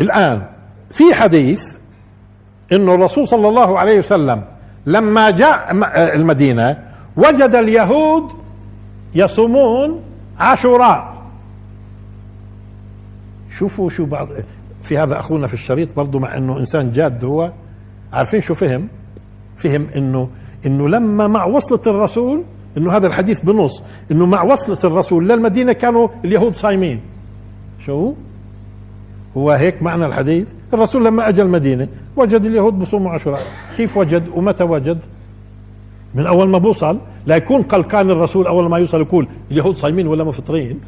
الآن في حديث انه الرسول صلى الله عليه وسلم لما جاء المدينة وجد اليهود يصومون عاشوراء. شوفوا شو بعض في هذا أخونا في الشريط برضه مع إنه إنسان جاد هو. عارفين شو فهم؟ فهم انه إنه لما مع وصلة الرسول إنه هذا الحديث بنص. إنه مع وصلة الرسول للمدينة كانوا اليهود صايمين. شو؟ هو هيك معنى الحديث؟ الرسول لما أجى المدينة وجد اليهود بصوموا عاشوراء. كيف وجد ومتى وجد؟ من أول ما بوصل لا يكون قلقان الرسول أول ما يوصل يقول اليهود صايمين ولا مفطرين.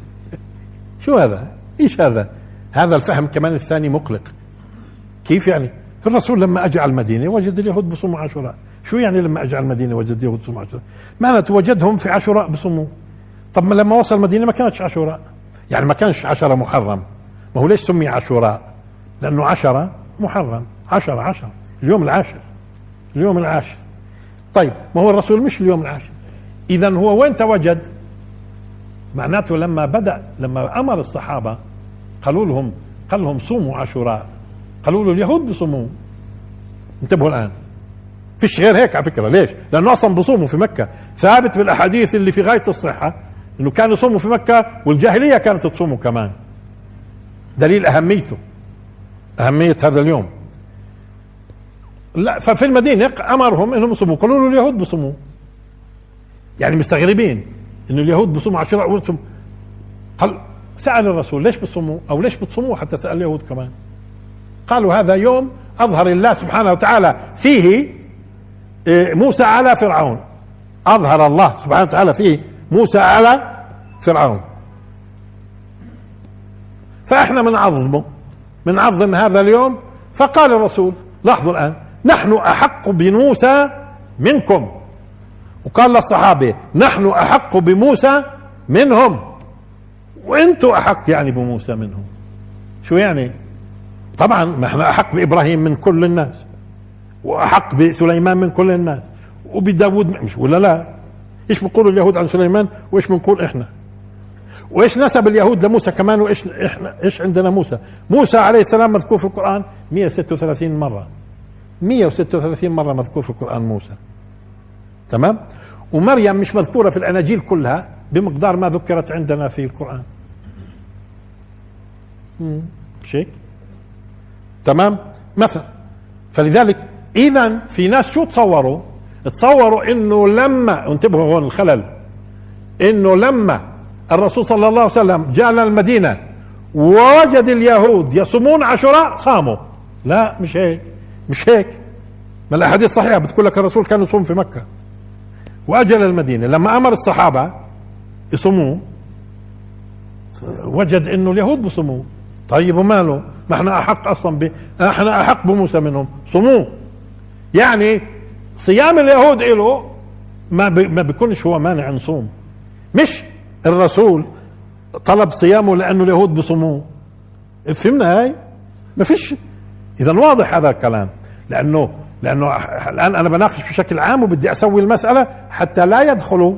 شو هذا؟ إيش هذا؟ هذا الفهم كمان الثاني مقلق. كيف يعني؟ الرسول لما أجى على المدينة وجد اليهود بصوموا عاشوراء. شو يعني لما أجى على المدينة وجد اليهود بصوموا عاشوراء؟ معناته وجدهم في عاشوراء بصوموا. طب ما لما وصل المدينة ما كانتش عاشوراء. يعني ما كانش عشرة محرم. ما هو ليش سمي عاشوراء؟ لأنه عشرة محرم. عشرة عشرة. اليوم العاشر. اليوم العاشر. طيب ما هو الرسول مش اليوم العاشر؟ اذا هو وين توجد؟ معناته لما بدأ لما أمر الصحابة قالوا لهم قال لهم صوموا عاشوراء. قالوا له اليهود بيصوموا انتبهوا الآن. فيش غير هيك على فكرة. ليش؟ لأنه أصلا بصوموا في مكة. ثابت بالأحاديث اللي في غاية الصحة إنه كانوا يصوموا في مكة والجاهلية كانت تصوموا كمان. دليل أهميته أهمية هذا اليوم. لا ففي المدينة أمرهم إنهم يصوموا قالوا له اليهود بصوموا يعني مستغربين إنه اليهود بصوموا عاشوراء وأنتم. قال سأل الرسول ليش بتصوموا أو ليش بتصوموا حتى سأل اليهود كمان. قالوا هذا يوم أظهر الله سبحانه وتعالى فيه إيه، موسى على فرعون. أظهر الله سبحانه وتعالى فيه موسى على فرعون. فاحنا بنعظمه بنعظم هذا اليوم. فقال الرسول لاحظوا الآن نحن أحق بموسى منكم. وقال للصحابة نحن أحق بموسى منهم. وأنتم أحق يعني بموسى منهم. شو يعني؟ طبعا ما إحنا أحق بإبراهيم من كل الناس وأحق بسليمان من كل الناس وبداود مش ولا لا؟ إيش بيقولوا اليهود عن سليمان؟ وإيش بنقول إحنا؟ وإيش نسب اليهود لموسى كمان وإيش إحنا إيش عندنا موسى؟ موسى عليه السلام مذكور في القرآن 136 مرة. 136 مرة مذكور في القرآن موسى. تمام؟ ومريم مش مذكورة في الأناجيل كلها بمقدار ما ذكرت عندنا في القرآن. هيك تمام؟ مثلا فلذلك اذا في ناس شو تصوروا؟ تصوروا إنه لما انتبهوا هون الخلل إنه لما الرسول صلى الله عليه وسلم جاء للمدينة ووجد اليهود يصومون عاشوراء صاموا. لا مش هيك مش هيك. ما الأحاديث صحيحة بتقول لك الرسول كان يصوم في مكة. وأجل المدينة لما أمر الصحابة يصوموا وجد إنه اليهود بصوموا طيب وماله؟ ما إحنا أحق أصلا ب... إحنا أحق بموسى منهم. صوموا يعني صيام اليهود له ما ب... ما بيكونش هو مانع نصوم مش الرسول طلب صيامه لأنه اليهود بصوموه فهمنا هاي؟ ما فيش. اذا واضح هذا الكلام. لأنه لأنه الآن أنا بناقش بشكل عام وبدي أسوي المسألة حتى لا يدخلوا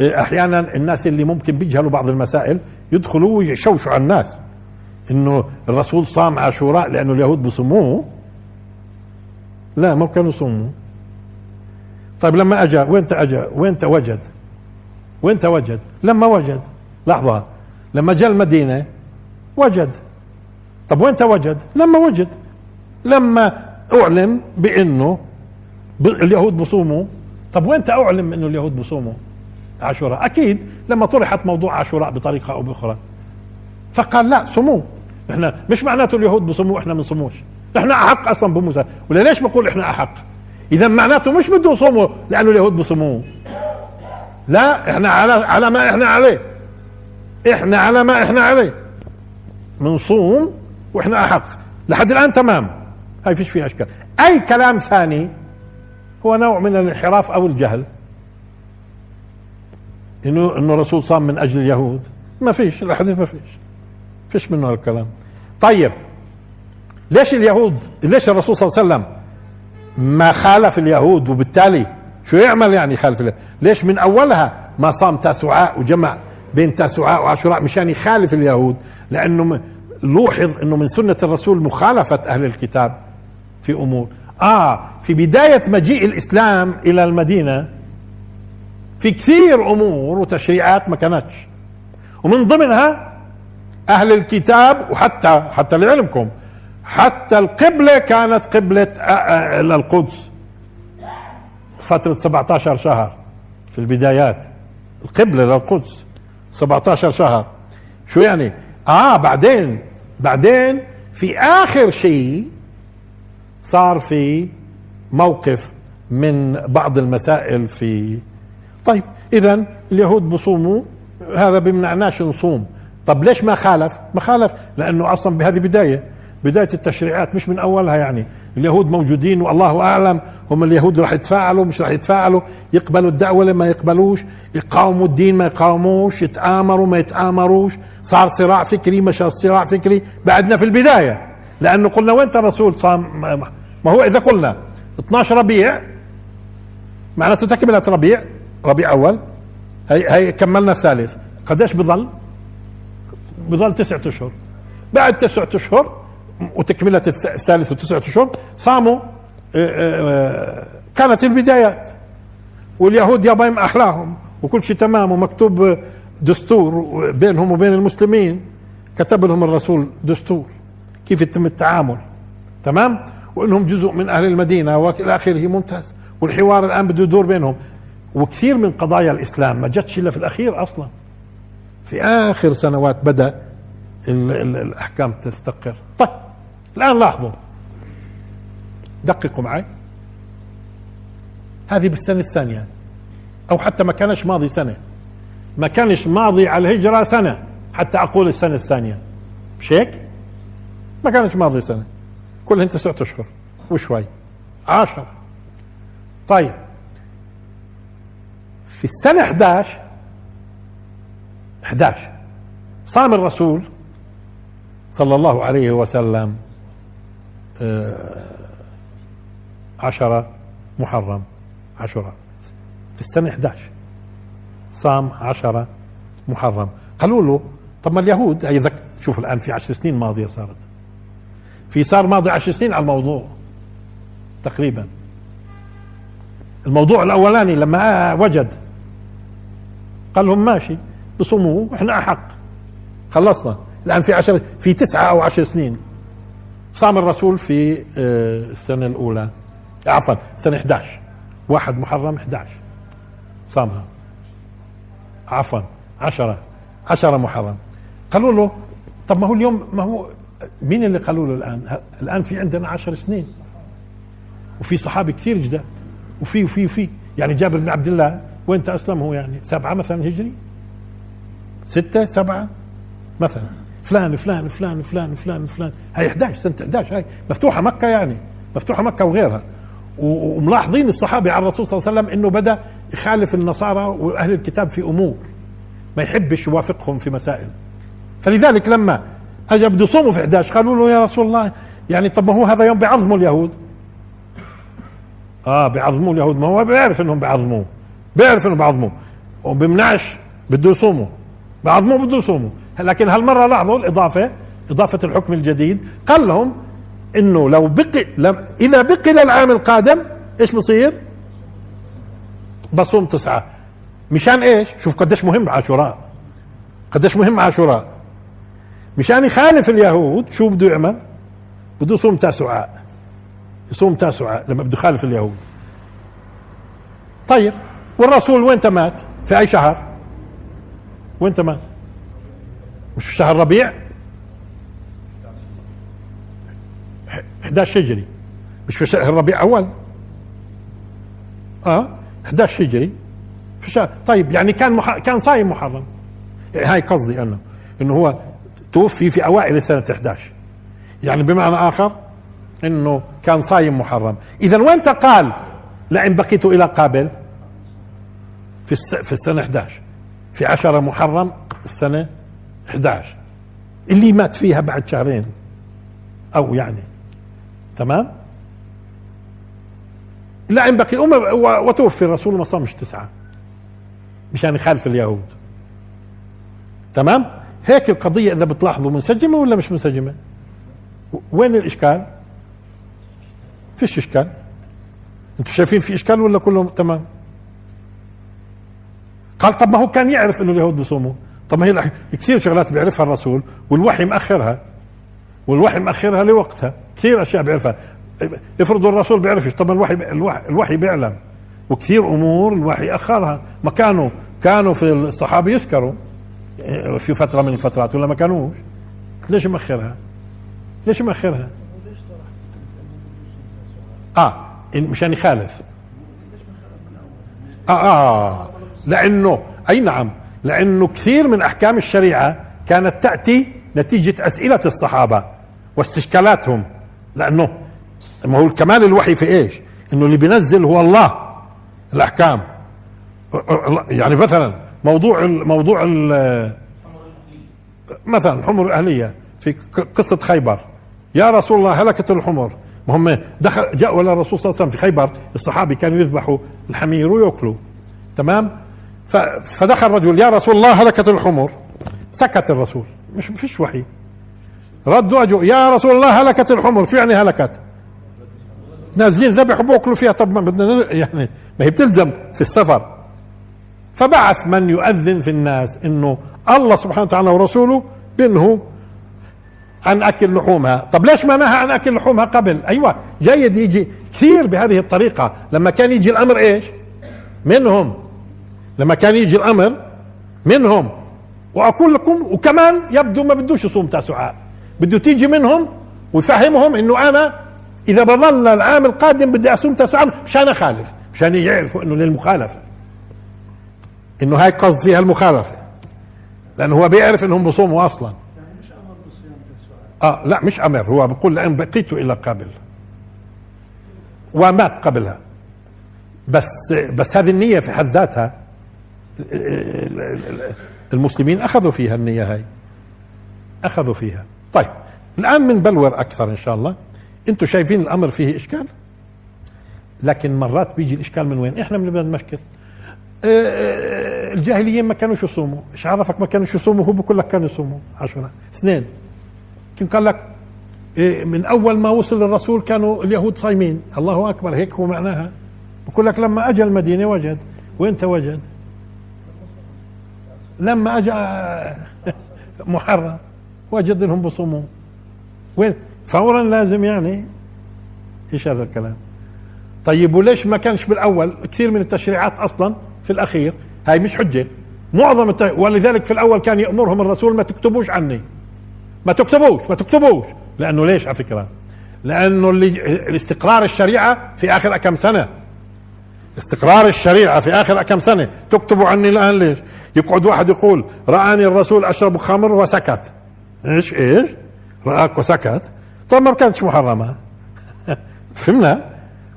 أحيانا الناس اللي ممكن بيجهلوا بعض المسائل يدخلوا ويشوشوا على الناس. إنه الرسول صام عاشوراء لأنه اليهود بصوموه لا ما كانوا يصوموا طيب لما اجى وين اجى وين وجد وين وجد. لما وجد. لحظة. لما جاء المدينة وجد. طب وين وجد؟ لما وجد. لما اعلن بأنه اليهود بصوموا. طب وين أعلم انه اليهود بصوموا؟ عاشوراء. أكيد لما طرحت موضوع عاشوراء بطريقة أو بأخرى. فقال لا صموا إحنا مش معناته اليهود بصموا إحنا ما بنصموش إحنا أحق أصلا بموسى. ولا ليش بقول إحنا أحق؟ اذا معناته مش بده يصوموا لأنه اليهود بصموا لا إحنا على على ما إحنا عليه. إحنا على ما إحنا عليه. بنصوم وإحنا أحق. لحد الآن تمام. هاي فيش فيها إشكال. أي كلام ثاني هو نوع من الانحراف أو الجهل. إنه إنه الرسول صام من أجل اليهود. ما فيش الحديث ما فيش. فيش منه هالكلام. طيب ليش اليهود ليش الرسول صلى الله عليه وسلم ما خالف اليهود وبالتالي شو يعمل يعني خالف اليهود ليش من أولها ما صام تاسعاء وجمع بين تاسوعاء وعاشوراء مشان يخالف اليهود؟ لأنه لوحظ إنه من سنة الرسول مخالفة أهل الكتاب في أمور. آه في بداية مجيء الإسلام إلى المدينة في كثير أمور وتشريعات ما كانتش. ومن ضمنها أهل الكتاب وحتى حتى لعلمكم حتى القبلة كانت قبلة القدس. فتره 17 شهر في البدايات. القبلة للقدس 17 شهر. شو يعني؟ آه بعدين بعدين في آخر شيء صار في موقف من بعض المسائل في طيب اذا اليهود بصوموا هذا بيمنعناش نصوم. طب ليش ما خالف؟ ما خالف لأنه أصلا بهذه بداية. بداية التشريعات مش من أولها يعني. اليهود موجودين والله أعلم هم اليهود راح يتفاعلوا مش راح يتفاعلوا يقبلوا الدعوة ما يقبلوش يقاوموا الدين ما يقاوموش يتآمروا ما يتآمروش صار صراع فكري مش صراع فكري بعدنا في البداية لأنه قلنا وين الرسول صام ما هو إذا قلنا 12 ربيع معناته تكملة ربيع ربيع أول هي هي كملنا الثالث قديش بضل؟ بضل تسعة أشهر بعد تسعة أشهر وتكملة الثالث وتسعة أشهر. صاموا آه، آه، كانت البدايات. واليهود يا بايم احلاهم وكل شيء تمام ومكتوب دستور بينهم وبين المسلمين. كتب لهم الرسول دستور. كيف يتم التعامل؟ تمام؟ وإنهم جزء من أهل المدينة وإلى آخره ممتاز. والحوار الآن بده يدور بينهم. وكثير من قضايا الإسلام ما جتش إلا في الأخير أصلا. في آخر سنوات بدأ ال ال الأحكام تستقر. طيب. الآن لاحظوا. دققوا معي. هذه بالسنة الثانية. أو حتى ما كانش ماضي سنة. ما كانش ماضي على الهجرة سنة. حتى أقول السنة الثانية. مش هيك؟ ما كانش ماضي سنة. كلهن تسعة أشهر. وشوي عشرة طيب. في السنة 11 11 صام الرسول صلى الله عليه وسلم. عشرة محرم عشرة. في السنة 11 صام عشرة محرم. قالوا له طب ما اليهود هي شوف الآن في عشر سنين ماضية صارت. في صار ماضي عشر سنين على الموضوع تقريبا. الموضوع الأولاني لما وجد قال لهم ماشي بصوموا إحنا أحق. خلصنا. الآن في عشر في تسعة أو عشر سنين. صام الرسول في آه، السنة الأولى عفوا سنة 11 واحد محرم 11 صامها. عفوا عشرة عشرة محرم. قالوا له طب ما هو اليوم ما هو مين اللي قالوا له الآن؟ الآن في عندنا عشر سنين. وفي صحابة كثير جداد. وفي وفي وفي. يعني جابر بن عبد الله وين أسلم هو يعني؟ سبعة مثلا هجري؟ ستة سبعة مثلا. فلان فلان فلان فلان فلان فلان. هاي 11 سنة 11 هاي. مفتوحة مكة يعني. مفتوحة مكة وغيرها. وملاحظين الصحابة على الرسول صلى الله عليه وسلم إنه بدأ يخالف النصارى وأهل الكتاب في أمور. ما يحبش يوافقهم في مسائل. فلذلك لما اجى بده يصوموا في 11 قالوا له يا رسول الله يعني طب ما هو هذا يوم بيعظموا اليهود. آه بيعظموا اليهود. ما هو بيعرف إنهم بيعظموه بيعرف إنه بيعظموه وبيمنعش بده يصوموا بيعظموه بده يصوموا لكن هالمرة لاحظوا الإضافة إضافة الحكم الجديد قال لهم إنه لو بقي لم إذا بقي للعام القادم إيش بصير؟ بصوم تسعة مشان إيش؟ شوف قديش مهم عاشوراء قديش مهم عاشوراء مشان يخالف اليهود شو بده يعمل؟ بده يصوم تاسعاء يصوم تاسعاء لما بده يخالف اليهود طيب والرسول وين مات؟ في أي شهر؟ وين مات؟ مش في شهر ربيع؟ 11 هجري. مش في شهر ربيع أول؟ آه 11 هجري. في شهر طيب يعني كان مح... كان صايم محرم. هاي قصدي أنا إنه هو توفي في أوائل سنة 11 يعني بمعنى آخر إنه كان صايم محرم. اذا وين قال لئن بقيت إلى قابل. في السنة 11 في 10 محرم السنة 11 اللي مات فيها بعد شهرين. أو يعني. تمام؟ لا إن بقي وتوفي الرسول ما صامش تسعة. مشان يخالف اليهود. تمام؟ هيك القضية إذا بتلاحظوا منسجمة ولا مش منسجمة؟ وين الإشكال؟ فيش إشكال. أنتم شايفين في إشكال ولا كله تمام؟ قال طب ما هو كان يعرف إنه اليهود بيصوموا. طب ما هي كثير شغلات بيعرفها الرسول والوحي مأخرها. والوحي مأخرها لوقتها. كثير أشياء بيعرفها. افرضوا الرسول بيعرفش طب الوحي الوحي, الوحي بيعلم. وكثير أمور الوحي أخرها. ما كانوا كانوا في الصحابة يذكروا. في فترة من الفترات ولا ما كانوش. ليش مأخرها؟ ليش مأخرها؟ آه مشان يخالف. آه, آه. لأنه أي نعم. لأنه كثير من أحكام الشريعة كانت تأتي نتيجة أسئلة الصحابة واستشكالاتهم. لأنه ما هو الكمال الوحي في إيش؟ إنه اللي بينزل هو الله. الأحكام. يعني مثلا موضوع موضوع مثلا حمر الأهلية في قصة خيبر. يا رسول الله هلكت الحمر. هم دخل جاءوا إلى الرسول صلى الله عليه وسلم في خيبر. الصحابه كانوا يذبحوا الحمير ويأكلوا. تمام؟ فدخل رجل يا رسول الله هلكت الحمر سكت الرسول. مش فيش وحي. ردوا اجوا يا رسول الله هلكت الحمر شو يعني هلكت؟ نازلين ذبحوا بوكلوا فيها. طب ما بدنا يعني ما هي بتلزم في السفر. فبعث من يؤذن في الناس إنه الله سبحانه وتعالى ورسوله بينهوا عن أكل لحومها. طب ليش ما نهى عن أكل لحومها قبل؟ أيوه جيد يجي كثير بهذه الطريقة. لما كان يجي الأمر إيش؟ منهم. لما كان يجي الأمر منهم واقول لكم وكمان يبدو ما بدوش يصوم تاسعاء بده تيجي منهم ويفهمهم إنه أنا إذا بظل العام القادم بدي أصوم تاسعاء مشان أخالف مشان يعرفوا إنه للمخالفة. إنه هاي قصد فيها المخالفة. لأنه هو بيعرف إنهم بصوموا أصلا. آه لا مش أمر هو بقول لأن بقيت إلى قبل. ومات قبلها. بس بس هذه النية في حد ذاتها المسلمين أخذوا فيها النية هاي. أخذوا فيها. طيب الآن بنبلور أكثر إن شاء الله. أنتم شايفين الأمر فيه إشكال؟ لكن مرات بيجي الإشكال من وين؟ إحنا بنبدا نمشكل آه، الجاهليين ما كانوش يصوموا؟ إيش عرفك ما كانوش يصوموا؟ هو بقول لك كانوا يصوموا. عشرة. اثنين كم قال لك إيه، من أول ما وصل الرسول كانوا اليهود صايمين. الله أكبر هيك هو معناها. بقول لك لما أجى المدينة وجد. وين وجد لما اجى محرم وجد انهم بصوموا وين؟ فورا لازم يعني إيش هذا الكلام؟ طيب وليش ما كانش بالأول؟ كثير من التشريعات أصلا في الأخير هاي مش حجة. معظم الت... ولذلك في الأول كان يأمرهم الرسول ما تكتبوش عني. ما تكتبوش ما تكتبوش. لأنه ليش؟ على فكرة. لأنه اللي الاستقرار الشريعة في آخر كم سنة. استقرار الشريعة في آخر كم سنة؟ تكتبوا عني الآن ليش؟ يقعد واحد يقول رآني الرسول أشرب خمر وسكت. إيش إيش؟ رآك وسكت؟ طب ما كانتش محرمة. فهمنا؟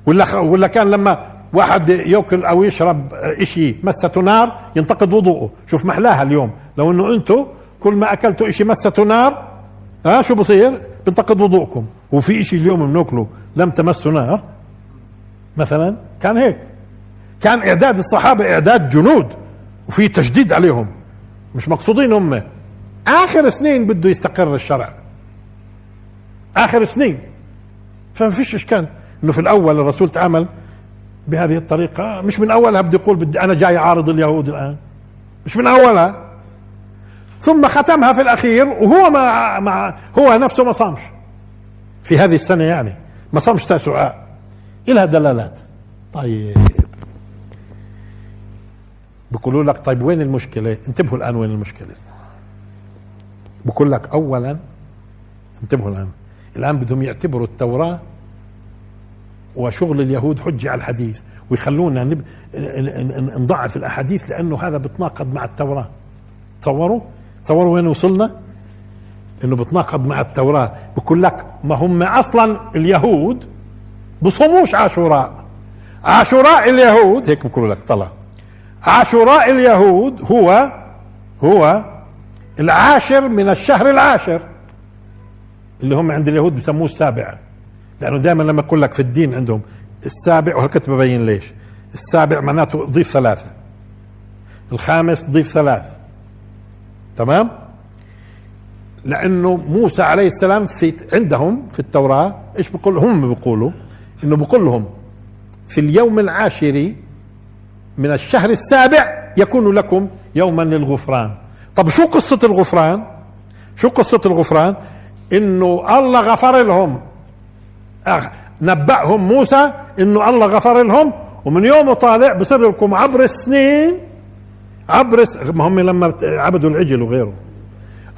ولا ولا كان لما واحد يأكل أو يشرب إشي مسته نار ينتقد وضوءه. شوف محلاها اليوم. لو إنه أنتم كل ما أكلتوا إشي مسته نار ها شو بصير؟ بنتقد وضوءكم. وفي إشي اليوم بنأكله. لم تمسه نار. مثلا كان هيك. كان إعداد الصحابة إعداد جنود وفي تشديد عليهم. مش مقصودين هم. آخر سنين بده يستقر الشرع. آخر سنين. فما فيش إشكال إنه في الأول الرسول تعامل بهذه الطريقة. مش من أولها بده يقول بدي أنا جاي عارض اليهود الآن. مش من أولها. ثم ختمها في الأخير وهو ما مع هو نفسه ما صامش. في هذه السنة يعني. ما صامش تاسعاء لها دلالات. طيب. بيقولوا لك طيب وين المشكلة؟ انتبهوا الآن وين المشكلة. بقول لك اولا انتبهوا الآن. الآن بدهم يعتبروا التوراة وشغل اليهود حجة على الحديث ويخلونا نب... نضعف الأحاديث لأنه هذا بتناقض مع التوراة. تصوروا؟ تصوروا وين وصلنا؟ إنه بتناقض مع التوراة. بقول لك ما هم أصلا اليهود؟ بصوموش عاشوراء. عاشوراء اليهود. هيك بقولوا لك طلع. عاشوراء اليهود هو هو العاشر من الشهر العاشر اللي هم عند اليهود بسموه السابع. لأنه دائما لما أقول لك في الدين عندهم السابع وهكذا ببين ليش. السابع معناته ضيف ثلاثة. الخامس ضيف ثلاث. تمام؟ لأنه موسى عليه السلام في عندهم في التوراة إيش بقول؟ هم بيقولوا إنه بقول لهم في اليوم العاشر من الشهر السابع يكون لكم يوما للغفران. طب شو قصة الغفران؟ شو قصة الغفران؟ إنه الله غفر لهم. نبأهم موسى إنه الله غفر لهم ومن يوم طالع بصير لكم عبر السنين. عبر ما هم لما عبدوا العجل وغيره.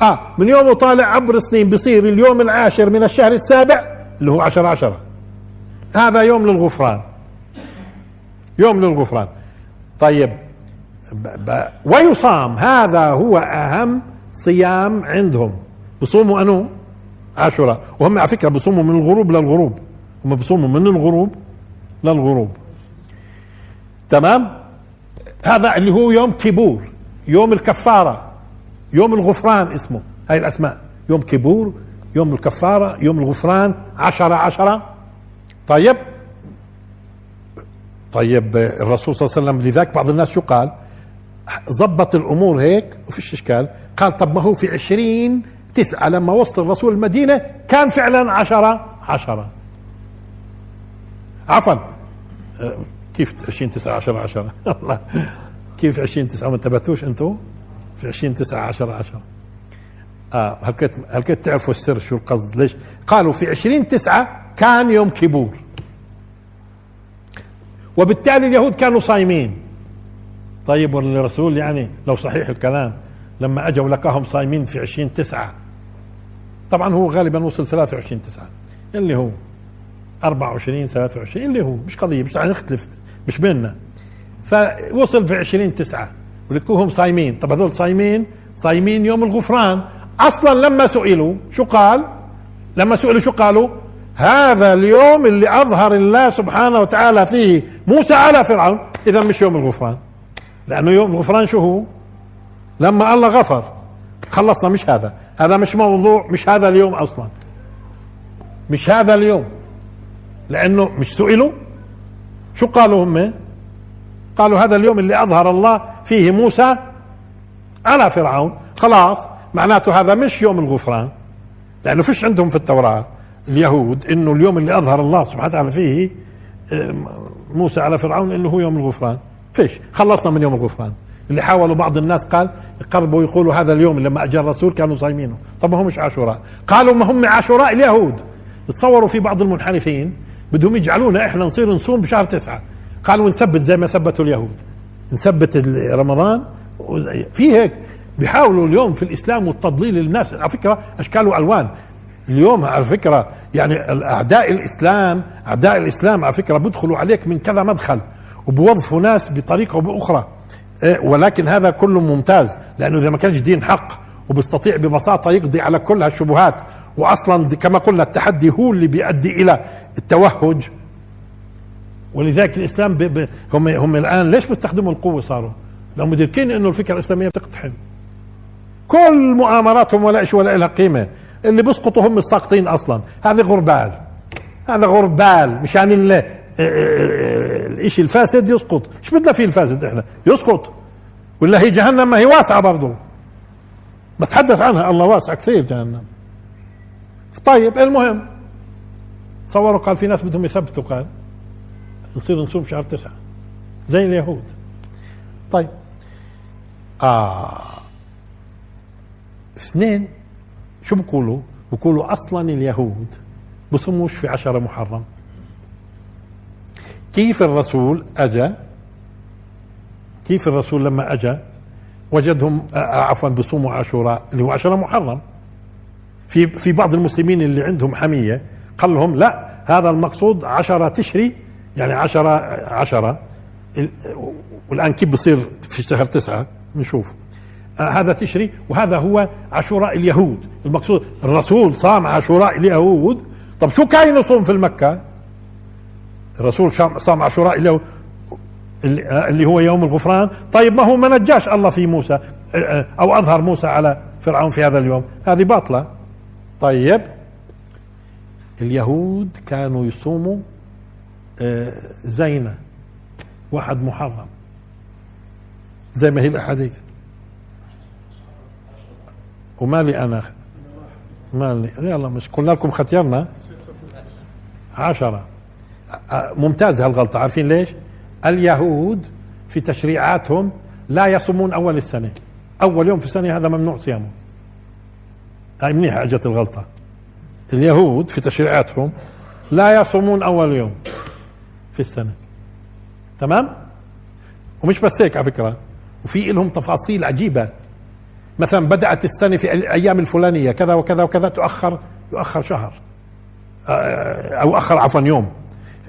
آه من يوم طالع عبر سنين بصير اليوم العاشر من الشهر السابع اللي هو عشر عشرة. هذا يوم للغفران. يوم للغفران. طيب ويصام هذا هو أهم صيام عندهم. بصوموا أنو؟ عاشوراء. وهم على فكرة بصوموا من الغروب للغروب. هم بصوموا من الغروب للغروب. تمام؟ هذا اللي هو يوم كيبور يوم الكفارة يوم الغفران اسمه. هاي الأسماء. يوم كيبور يوم الكفارة يوم الغفران عشرة عشرة. طيب؟ طيب الرسول صلى الله عليه وسلم لذلك بعض الناس شو قال ضبط الأمور هيك وفيش إشكال. قال طب ما هو في عشرين تسعة لما وصل الرسول المدينة كان فعلا عشرة عشرة. عفوا. أه، كيف 20 9 10 10 الله. كيف 20 9 ما انتبهتوش أنتم في 20 9 10 10 آه هل كنت هل كنت تعرفوا السر شو القصد؟ ليش؟ قالوا في 20 9 كان يوم كيبور وبالتالي اليهود كانوا صايمين. طيب والرسول يعني لو صحيح الكلام لما أجوا لقاهم صايمين في 20 9 طبعا هو غالبا وصل 23 9 اللي هو 24 23 اللي هو مش قضية مش نختلف مش بيننا. فوصل في 20 9 ولكوهم صايمين. طب هذول صايمين؟ صايمين يوم الغفران. أصلا لما سئلوا شو قال؟ لما سئلوا شو قالوا؟ هذا اليوم اللي أظهر الله سبحانه وتعالى فيه موسى على فرعون. اذا مش يوم الغفران. لأنه يوم الغفران شو هو؟ لما الله غفر. خلصنا مش هذا. هذا مش موضوع مش هذا اليوم أصلا. مش هذا اليوم. لأنه مش سئلوا. شو قالوا هم؟ قالوا هذا اليوم اللي أظهر الله فيه موسى على فرعون. خلاص معناته هذا مش يوم الغفران. لأنه فيش عندهم في التوراة. اليهود إنه اليوم اللي أظهر الله سبحانه وتعالى فيه موسى على فرعون إنه هو يوم الغفران. فيش خلصنا من يوم الغفران. اللي حاولوا بعض الناس قال قربوا يقولوا هذا اليوم لما اجى الرسول كانوا صايمينه. طب ما مش عاشوراء. قالوا ما هم عاشوراء اليهود. تصوروا في بعض المنحرفين بدهم يجعلونا إحنا نصير نصوم بشهر تسعة. قالوا نثبت زي ما ثبتوا اليهود. نثبت رمضان في هيك. بيحاولوا اليوم في الإسلام والتضليل للناس. على فكرة أشكال وألوان. اليوم على فكرة يعني اعداء الإسلام أعداء الإسلام على فكرة بيدخلوا عليك من كذا مدخل وبوظفوا ناس بطريقة أو بأخرى. إيه، ولكن هذا كله ممتاز لأنه إذا ما كانش دين حق وبيستطيع ببساطة يقضي على كل هالشبهات واصلا كما قلنا التحدي هو اللي بيؤدي إلى التوهج. ولذلك الإسلام بي بي هم هم الآن ليش بيستخدموا القوة صاروا؟ لو مدركين إنه الفكرة الإسلامية بتقتحم. كل مؤامراتهم ولا شيء ولا لها قيمة. اللي بيسقطوا هم الساقطين أصلا. هذا غربال. هذا غربال. مشان الشيء الفاسد يسقط. إيش بدنا فيه الفاسد إحنا؟ يسقط. ولا هي جهنم؟ ما هي واسعة برضه بتحدث عنها. الله واسع كثير جهنم. طيب المهم. تصوروا قال في ناس بدهم يثبتوا قال. نصير نصوم شهر تسعة. زي اليهود. طيب. آه. اثنين. شو بقولوا؟ بقولوا أصلا اليهود بصوموش في عشرة محرم. كيف الرسول اجى كيف الرسول لما اجى وجدهم آه، عفوا بصوموا عاشوراء اللي هو عشرة محرم. في في بعض المسلمين اللي عندهم حمية قال لهم لا هذا المقصود عشرة تشري يعني عشرة عشرة. والآن كيف بصير في شهر تسعة؟ نشوف آه هذا تشري وهذا هو عاشوراء اليهود. المقصود الرسول صام عاشوراء اليهود. طب شو كان يصوم في المكة الرسول صام عاشوراء اليهود. آه، اللي هو يوم الغفران. طيب ما هو ما نجاش الله في موسى آه، آه، أو أظهر موسى على فرعون في هذا اليوم؟ هذه باطلة. طيب اليهود كانوا يصوموا زينة واحد محرم زي ما هي الأحاديث. ومالي أنا. مالي يلا مش قلنا لكم ختيرنا عشرة. ممتاز هالغلطة. عارفين ليش؟ اليهود في تشريعاتهم لا يصومون أول السنة. أول يوم في السنة هذا ممنوع صيامه. هاي منيحة أجت الغلطة. اليهود في تشريعاتهم لا يصومون أول يوم في السنة. تمام؟ ومش بس هيك على فكرة. وفي لهم تفاصيل عجيبة. مثلا بدأت السنة في الأيام الفلانية كذا وكذا وكذا تؤخر يؤخر شهر. أو أخر عفوا يوم.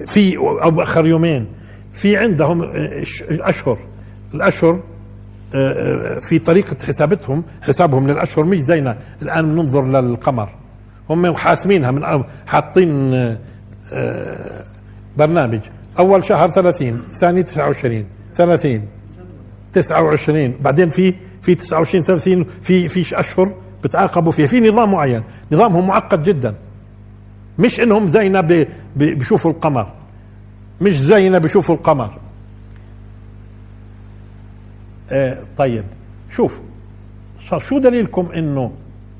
في أو أخر يومين. في عندهم أشهر. الأشهر في طريقة حسابتهم حسابهم للأشهر مش زينا الآن بننظر للقمر. هم حاسمينها من حاطين برنامج. أول شهر 30 ثاني 29 30 29 بعدين في في 29 30 في في أشهر بتعاقبوا فيها. في نظام معين. نظامهم معقد جدا. مش إنهم زينا بيشوفوا القمر. مش زينا بيشوفوا القمر. آه طيب شوف. شو دليلكم إنه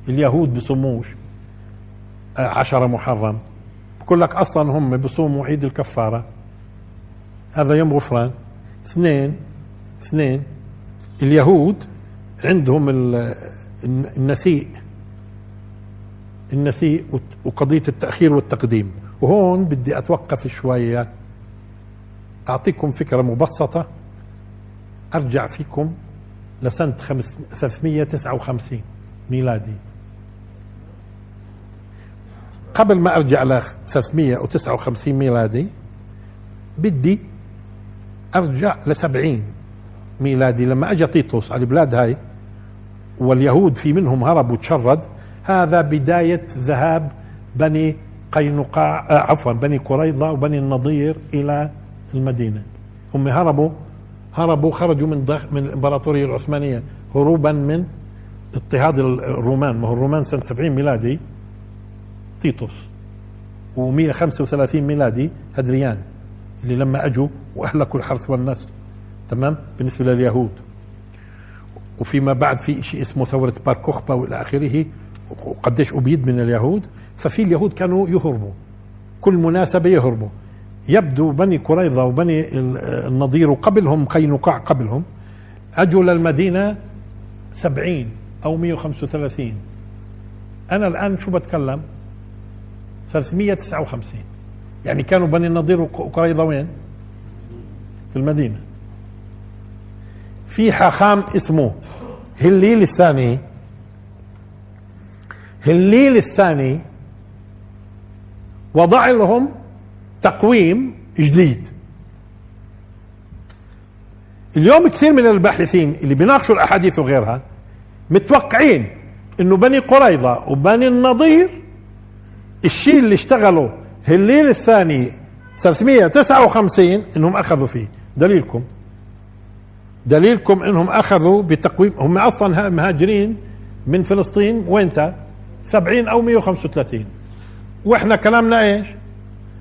اليهود بصوموش؟ آه عشرة محرم. بقول لك أصلا هم بصوموا عيد الكفارة. هذا يوم غفران. اثنين اثنين اليهود عندهم النسيء. النسيء وقضية التأخير والتقديم. وهون بدي أتوقف شوية. أعطيكم فكرة مبسطة. أرجع فيكم لسنة 359 ميلادي. قبل ما أرجع ل 359 ميلادي بدي أرجع ل 70 ميلادي لما أجى تيتوس على البلاد هاي. واليهود في منهم هرب وتشرد هذا بداية ذهاب بني قينقاع آه عفوا بني قريظة وبني النضير إلى المدينة. هم هربوا هربوا خرجوا من من الإمبراطورية العثمانية هروبا من اضطهاد الرومان. ما هو الرومان سنة 70 ميلادي تيتوس و135 ميلادي هدريان اللي لما أجوا وأهلكوا الحرث والنسل. تمام؟ بالنسبة لليهود. وفيما بعد في شيء اسمه ثورة بار كوخبا وإلى آخره وقديش أبيد من اليهود ففي اليهود كانوا يهربوا كل مناسبة يهربوا. يبدو بني قريظة وبني النضير وقبلهم قينقاع قبلهم اجوا للمدينة سبعين أو 135 أنا الآن شو بتكلم؟ 359 يعني كانوا بني النضير وقريظة وين؟ في المدينة. في حاخام اسمه. هليل الثاني. هليل الثاني. وضع لهم تقويم جديد. اليوم كثير من الباحثين اللي بيناقشوا الأحاديث وغيرها متوقعين إنه بني قريظة وبني النضير الشيء اللي اشتغلوا هليل الثاني 359 إنهم أخذوا فيه. دليلكم. دليلكم إنهم أخذوا بتقويم هم أصلا مهاجرين من فلسطين وينتا 70 أو 135 وإحنا كلامنا إيش؟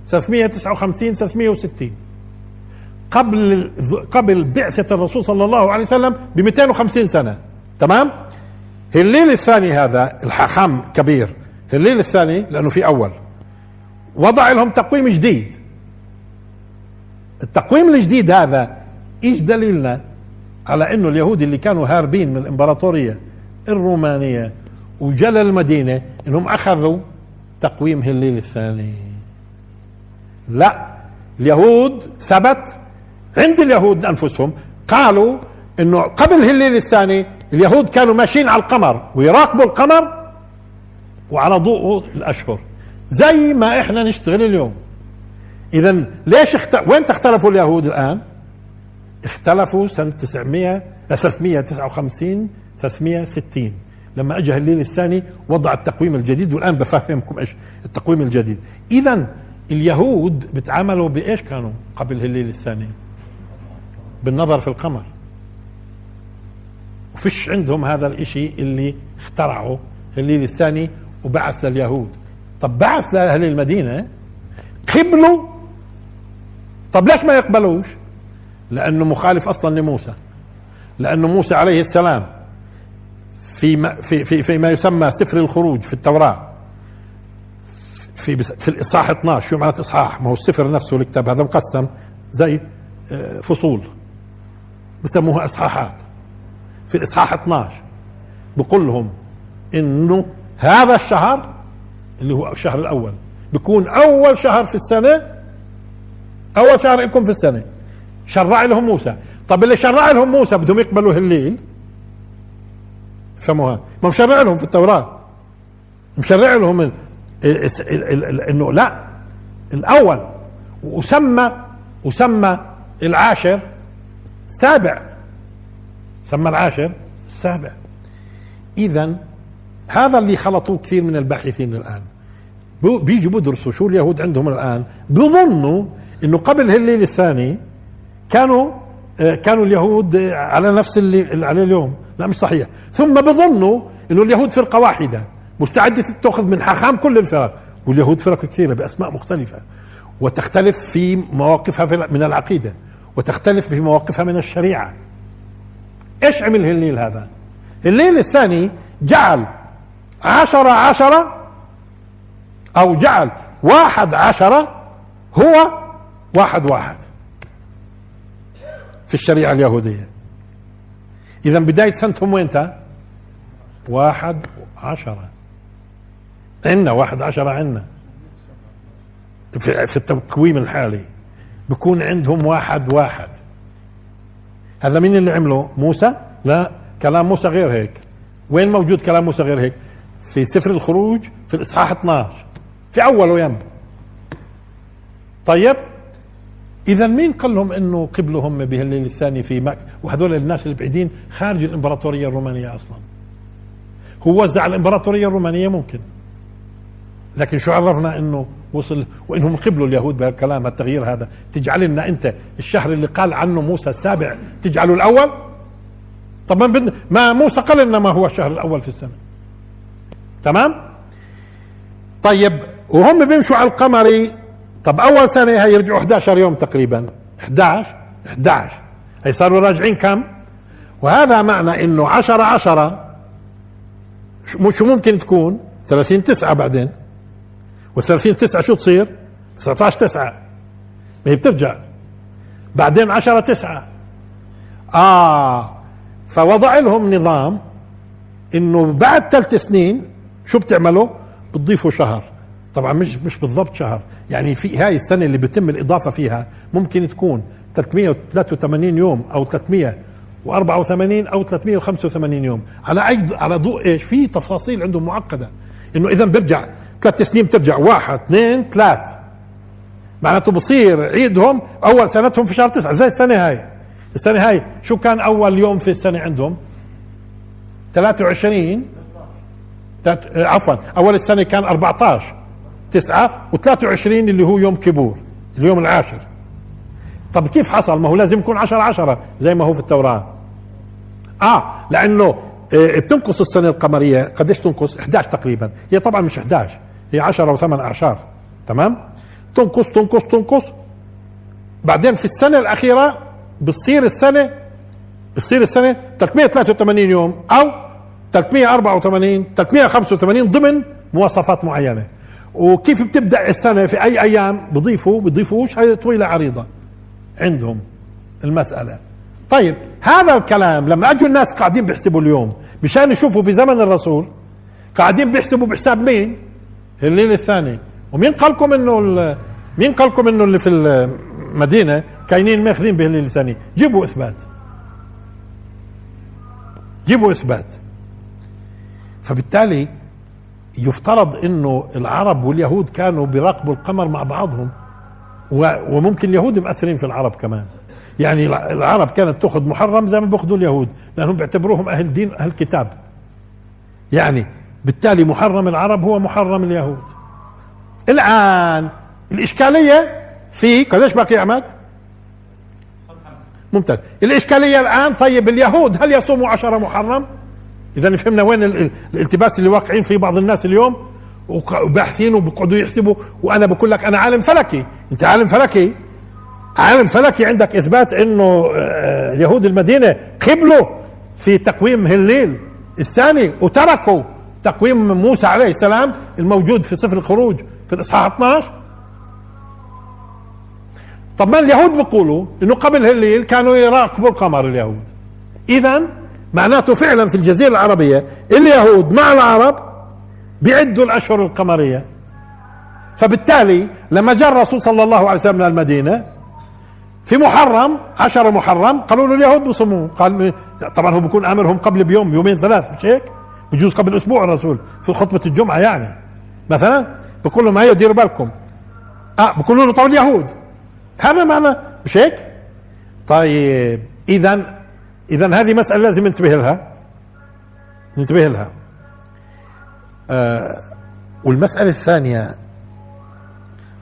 359 360 قبل قبل بعثة الرسول صلى الله عليه وسلم ب 250 سنة. تمام؟ هليل الثاني هذا الحاخام كبير. هليل الثاني لأنه في أول. وضع لهم تقويم جديد. التقويم الجديد هذا إيش دليلنا؟ على إنه اليهود اللي كانوا هاربين من الإمبراطورية الرومانية وجل المدينة إنهم أخذوا تقويم هليل الثاني لا اليهود ثبت عند اليهود أنفسهم قالوا إنه قبل هليل الثاني اليهود كانوا ماشيين على القمر ويراقبوا القمر وعلى ضوءه الأشهر زي ما إحنا نشتغل اليوم. اذا ليش اخت... وين اختلفوا اليهود الآن؟ اختلفوا سنة 900 359 360 لما اجى الليل الثاني وضع التقويم الجديد والآن بفهمكم إيش التقويم الجديد. اذا اليهود بتعاملوا بإيش كانوا قبل الليل الثاني؟ بالنظر في القمر. وفيش عندهم هذا الإشي اللي اخترعه الليل الثاني وبعث لليهود. طب بعث لأهل المدينة قبلوا. طب ليش ما يقبلوش؟ لأنه مخالف أصلا لموسى. لأنه موسى عليه السلام في في في فيما يسمى سفر الخروج في التوراة. في في الإصحاح 12 شو معنات اصحاح ما هو السفر نفسه الكتاب هذا مقسم زي آه، فصول. بسموها إصحاحات. في الإصحاح 12 بقول لهم إنه هذا الشهر اللي هو الشهر الأول بيكون أول شهر في السنة أول شهر لكم في السنة. شرع لهم موسى. طب اللي شرع لهم موسى بدهم يقبلوا هالليل؟ فهموها ما مشرع لهم في التوراة. مشرع لهم إنه لا. الأول وسمى وسمى العاشر سابع. سمى العاشر السابع. اذا هذا اللي خلطوه كثير من الباحثين الآن. بيجوا بدرسوا شو اليهود عندهم الآن. بظنوا إنه قبل هالليل الثاني كانوا آه، كانوا اليهود على نفس اللي عليه اليوم. لا مش صحيح. ثم بظنوا إنه اليهود فرقة واحدة مستعدة تأخذ من حاخام كل الفرق. واليهود فرق كثيرة بأسماء مختلفة. وتختلف في مواقفها من العقيدة. وتختلف في مواقفها من الشريعة. إيش عمل الليل هذا؟ الليل الثاني جعل عشرة عشرة أو جعل واحد عشرة هو واحد واحد. في الشريعة اليهودية. إذا بداية سنتهم وينتا واحد عشرة. عندنا واحد عشرة عندنا في, في التقويم الحالي. بكون عندهم واحد واحد. هذا مين اللي عمله؟ موسى؟ لا كلام موسى غير هيك. وين موجود كلام موسى غير هيك؟ في سفر الخروج في الإصحاح 12 في اوله يم طيب؟ إذا مين قال لهم إنه قبلوا هم بهالليل الثاني في مكه وهذول الناس اللي بعيدين خارج الإمبراطورية الرومانية أصلا. هو وزع الإمبراطورية الرومانية ممكن. لكن شو عرفنا إنه وصل وإنهم قبلوا اليهود بهالكلام التغيير هذا؟ تجعل لنا أنت الشهر اللي قال عنه موسى السابع تجعله الأول؟ طب ما, بدنا ما موسى قال لنا ما هو الشهر الأول في السنة. تمام؟ طيب وهم بيمشوا على القمري طب أول سنة هي يرجعوا 11 يوم تقريبا. 11 11 هي صاروا راجعين كم؟ وهذا معنى إنه 10 10 شو ممكن تكون؟ 30 9 بعدين. و30 9 شو تصير؟ 19 9 ما هي بترجع. بعدين 10 9 آه. فوضع لهم نظام إنه بعد ثلاث سنين شو بتعملوا؟ بتضيفوا شهر. طبعا مش مش بالضبط شهر. يعني في هاي السنة اللي بيتم الإضافة فيها ممكن تكون 383 يوم أو 384 أو 385 يوم. على أي على ضوء إيش؟ في تفاصيل عندهم معقدة. إنه إذا بيرجع ثلاث سنين بترجع واحد اثنين ثلاث. معناته بصير عيدهم أول سنتهم في شهر تسعة. زي السنة هاي. السنة هاي شو كان أول يوم في السنة عندهم؟ 23 عفوا. أول السنة كان 14 9 و23 اللي هو يوم كيبور اليوم العاشر. طب كيف حصل؟ ما هو لازم يكون 10 10 زي ما هو في التوراة. آه لأنه آه، بتنقص السنة القمرية. قديش تنقص؟ 11 تقريبا. هي طبعا مش 11 هي 10 وثمان أعشار. تمام؟ تنقص تنقص تنقص. بعدين في السنة الأخيرة بتصير السنة بتصير السنة 383 يوم أو 384 385 ضمن مواصفات معينة. وكيف بتبدأ السنة في أي أيام؟ بضيفوا بضيفوش هي طويلة عريضة. عندهم المسألة. طيب هذا الكلام لما أجوا الناس قاعدين بيحسبوا اليوم مشان يشوفوا في زمن الرسول قاعدين بيحسبوا بحساب مين؟ الليل الثاني. ومين قال لكم انه مين قال لكم إنه اللي في المدينة كاينين ماخذين بهالليل الثاني؟ جيبوا إثبات. جيبوا إثبات. فبالتالي يفترض إنه العرب واليهود كانوا بيراقبوا القمر مع بعضهم وممكن اليهود مأثرين في العرب كمان. يعني العرب كانت تأخذ محرم زي ما بيأخذوا اليهود لأنهم بيعتبروهم أهل دين أهل كتاب. يعني بالتالي محرم العرب هو محرم اليهود. الآن الإشكالية في قديش باقي عماد؟ ممتاز. الإشكالية الآن طيب اليهود هل يصوموا عشرة محرم؟ إذا فهمنا وين الالتباس اللي واقعين فيه بعض الناس اليوم؟ وباحثين وبيقعدوا يحسبوا وأنا بقول لك أنا عالم فلكي. أنت عالم فلكي؟ عالم فلكي عندك إثبات إنه آه، يهود المدينة قبلوا في تقويم هليل الثاني وتركوا تقويم موسى عليه السلام الموجود في سفر الخروج في الإصحاح 12 طب ما اليهود بيقولوا إنه قبل هالليل كانوا يراقبوا القمر اليهود؟ اذا معناته فعلا في الجزيرة العربية اليهود مع العرب بيعدوا الأشهر القمرية. فبالتالي لما جاء الرسول صلى الله عليه وسلم من المدينة في محرم عشر محرم قالوا له اليهود بصموا. قال طبعا هو بيكون أمرهم قبل بيوم يومين ثلاث مش هيك؟ بجوز قبل أسبوع الرسول في خطبة الجمعة يعني. مثلا بقول لهم أيوه ديروا بالكم. آه بقولوا له طب اليهود. هذا معنى مش هيك؟ طيب اذا اذا هذه مسألة لازم ننتبه لها. ننتبه لها. آه والمسألة الثانية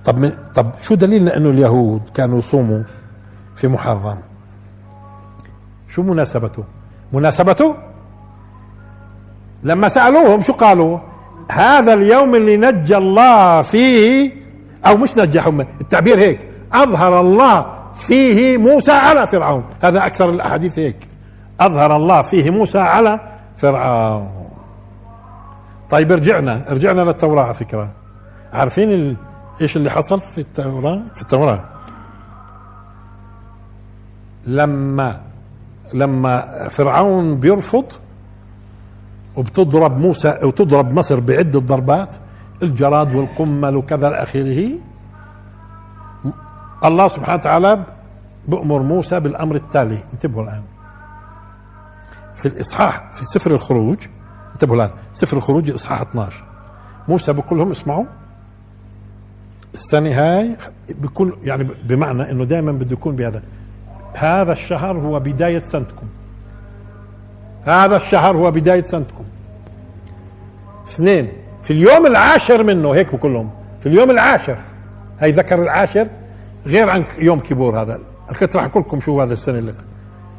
طب من طب شو دليلنا إنه اليهود كانوا يصوموا في محرم؟ شو مناسبته؟ مناسبته؟ لما سألوهم شو قالوا؟ هذا اليوم اللي نجى الله فيه أو مش نجاهم التعبير هيك أظهر الله فيه موسى على فرعون. هذا أكثر الأحاديث هيك. أظهر الله فيه موسى على فرعون. طيب رجعنا رجعنا للتوراة على فكرة. عارفين إيش اللي حصل في التوراة؟ في التوراة. لما لما فرعون بيرفض وبتضرب موسى وتضرب مصر بعدة ضربات الجراد والقمل وكذا آخره الله سبحانه وتعالى بأمر موسى بالأمر التالي. انتبهوا الآن. في الإصحاح في سفر الخروج انتبهوا الآن سفر الخروج الإصحاح 12 موسى بقول لهم اسمعوا. السنة هاي بيكون يعني بمعنى إنه دائما بده يكون بهذا. هذا الشهر هو بداية سنتكم. هذا الشهر هو بداية سنتكم. اثنين في اليوم العاشر منه هيك بكلهم في اليوم العاشر هي ذكر العاشر غير عن يوم كيبور هذا. كنت راح أقول لكم شو هذا السنة اللي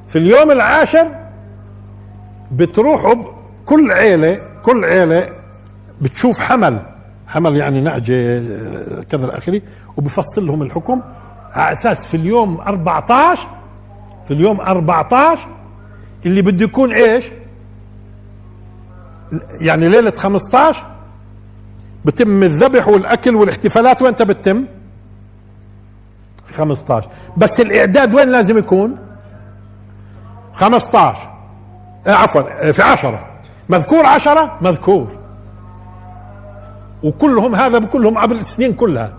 في اليوم العاشر بتروحوا كل عيلة كل عيلة بتشوف حمل حمل يعني نعجه كذا الاخري وبفصل لهم الحكم على أساس في اليوم 14 في اليوم 14 اللي بده يكون إيش؟ يعني ليلة 15 بتم الذبح والأكل والاحتفالات وين بتتم؟ في 15 بس الإعداد وين لازم يكون؟ 15 آه عفوا آه، في 10 مذكور 10 مذكور. وكلهم هذا بكلهم قبل السنين كلها.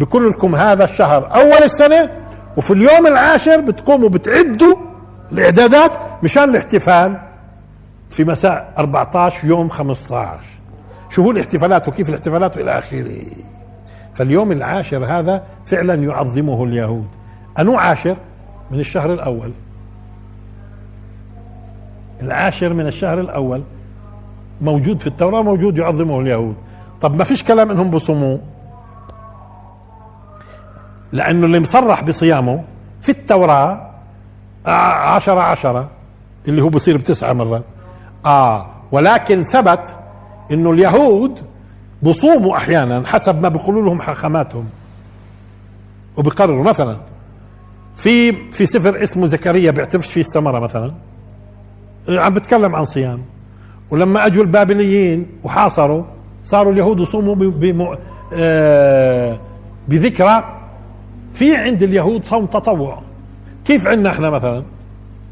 بكل لكم هذا الشهر أول السنة وفي اليوم العاشر بتقوموا بتعدوا الإعدادات مشان الاحتفال في مساء 14 يوم 15 شو هو الاحتفالات وكيف الاحتفالات والى آخره؟ فاليوم العاشر هذا فعلا يعظمه اليهود. أنو عاشر؟ من الشهر الأول. العاشر من الشهر الأول موجود في التوراة موجود يعظمه اليهود. طب ما فيش كلام إنهم بصوموا لأنه اللي مصرح بصيامه في التوراة عشرة عشرة اللي هو بصير بتسعة مرات. آه ولكن ثبت إنه اليهود بصوموا أحيانا حسب ما بيقولوا لهم حاخاماتهم وبقرروا مثلا. في في سفر اسمه زكريا بيعترفش فيه الثمره مثلا. عم بتكلم عن صيام. ولما أجوا البابليين وحاصروا صاروا اليهود يصوموا آه، بذكرى. في عند اليهود صوم تطوع. كيف عندنا إحنا مثلا؟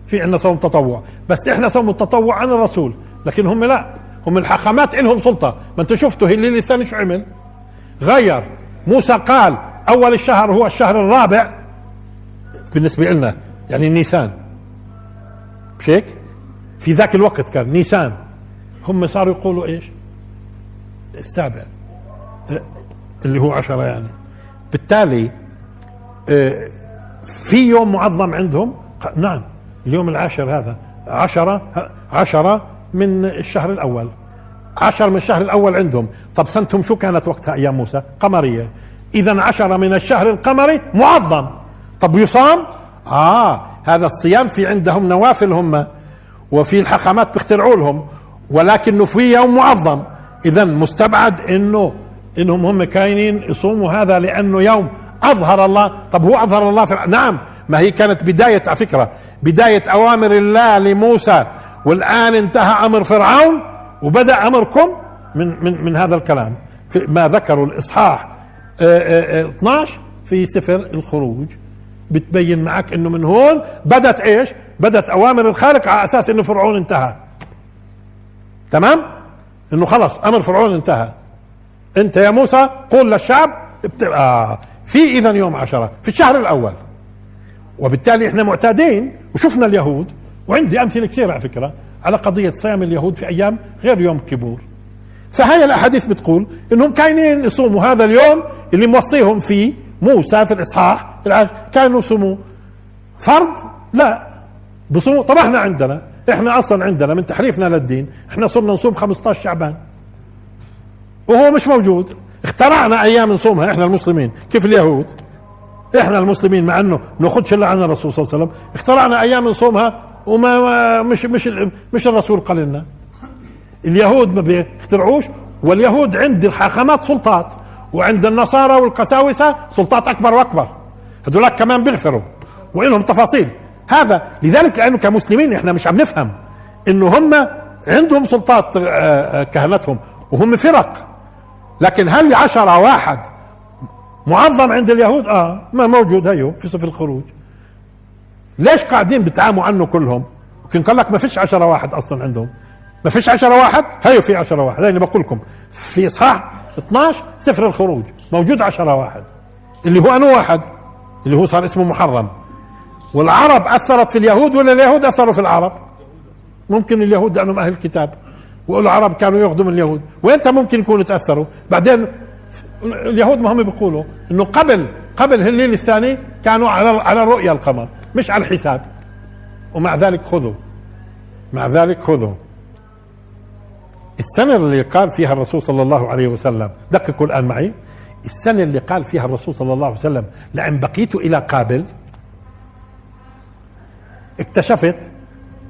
في عندنا صوم تطوع. بس إحنا صوم التطوع عن الرسول لكن هم لا. هم الحاخامات لهم سلطة. ما أنتم شفتوا هليل الثاني شو عمل؟ غير. موسى قال أول الشهر هو الشهر الرابع بالنسبة لنا يعني نيسان. مش هيك في ذاك الوقت كان نيسان هم صاروا يقولوا إيش؟ السابع. اللي هو عشرة يعني. بالتالي آه، في يوم معظم عندهم نعم اليوم العاشر هذا عشرة عشرة من الشهر الأول. عشر من الشهر الأول عندهم. طب سنتهم شو كانت وقتها أيام موسى؟ قمرية. إذا عشرة من الشهر القمري معظم. طب يصام آه هذا الصيام في عندهم نوافل هم. وفي الحخامات بيخترعوا لهم ولكنه في يوم معظم. اذا مستبعد إنه إنهم هم كاينين يصوموا هذا لأنه يوم. أظهر الله. طب هو أظهر الله في نعم. ما هي كانت بداية على فكرة بداية أوامر الله لموسى. والآن انتهى أمر فرعون وبدأ أمركم من, من, من هذا الكلام. في ما ذكروا الإصحاح 12 في سفر الخروج. بتبين معك إنه من هون بدت إيش؟ بدت أوامر الخالق على أساس إنه فرعون انتهى. تمام؟ إنه خلص أمر فرعون انتهى. أنت يا موسى قول للشعب آه في اذا يوم عشرة في الشهر الأول. وبالتالي إحنا معتادين وشفنا اليهود وعندي أمثلة كثيرة على فكرة على قضية صيام اليهود في أيام غير يوم كيبور فهي الأحاديث بتقول إنهم كاينين يصوموا هذا اليوم اللي موصيهم فيه موسى في الإصحاح؟ كانوا يصوموا فرض؟ لا. بصوموا طب إحنا عندنا إحنا أصلا عندنا من تحريفنا للدين إحنا صرنا نصوم 15 شعبان. وهو مش موجود. اخترعنا أيام نصومها إحنا المسلمين. كيف اليهود؟ إحنا المسلمين مع إنه ناخذش إلا عن الرسول صلى الله عليه وسلم. اخترعنا أيام نصومها وما مش مش مش الرسول قال لنا اليهود ما بيخترعوش واليهود عند الحاخامات سلطات. وعند النصارى والقساوسة سلطات أكبر وأكبر. هذولاك كمان بيغفروا وإلهم تفاصيل. هذا لذلك لأنه كمسلمين إحنا مش عم نفهم إنه هم عندهم سلطات آه، آه، كهنتهم وهم فرق. لكن هل عشرة واحد معظم عند اليهود؟ آه ما موجود هيو في صف الخروج. ليش قاعدين بتعاموا عنه كلهم؟ يمكن قال لك ما فيش عشرة واحد أصلا عندهم. ما فيش عشرة واحد؟ هيو في عشرة واحد. اللي بقول لكم في اصحاح 12 سفر الخروج. موجود عشرة واحد. اللي هو أنو واحد؟ اللي هو صار اسمه محرم. والعرب أثرت في اليهود ولا اليهود أثروا في العرب؟ ممكن اليهود لأنهم أهل الكتاب. والعرب كانوا من اليهود. وانت ممكن يكونوا تأثروا؟ بعدين اليهود ما هم بيقولوا إنه قبل قبل الليل الثاني كانوا على على رؤيا القمر مش على الحساب. ومع ذلك خذوا. مع ذلك خذوا. السنة اللي قال فيها الرسول صلى الله عليه وسلم دققوا الآن معي. السنة اللي قال فيها الرسول صلى الله عليه وسلم لأن بقيت إلى قابل اكتشفت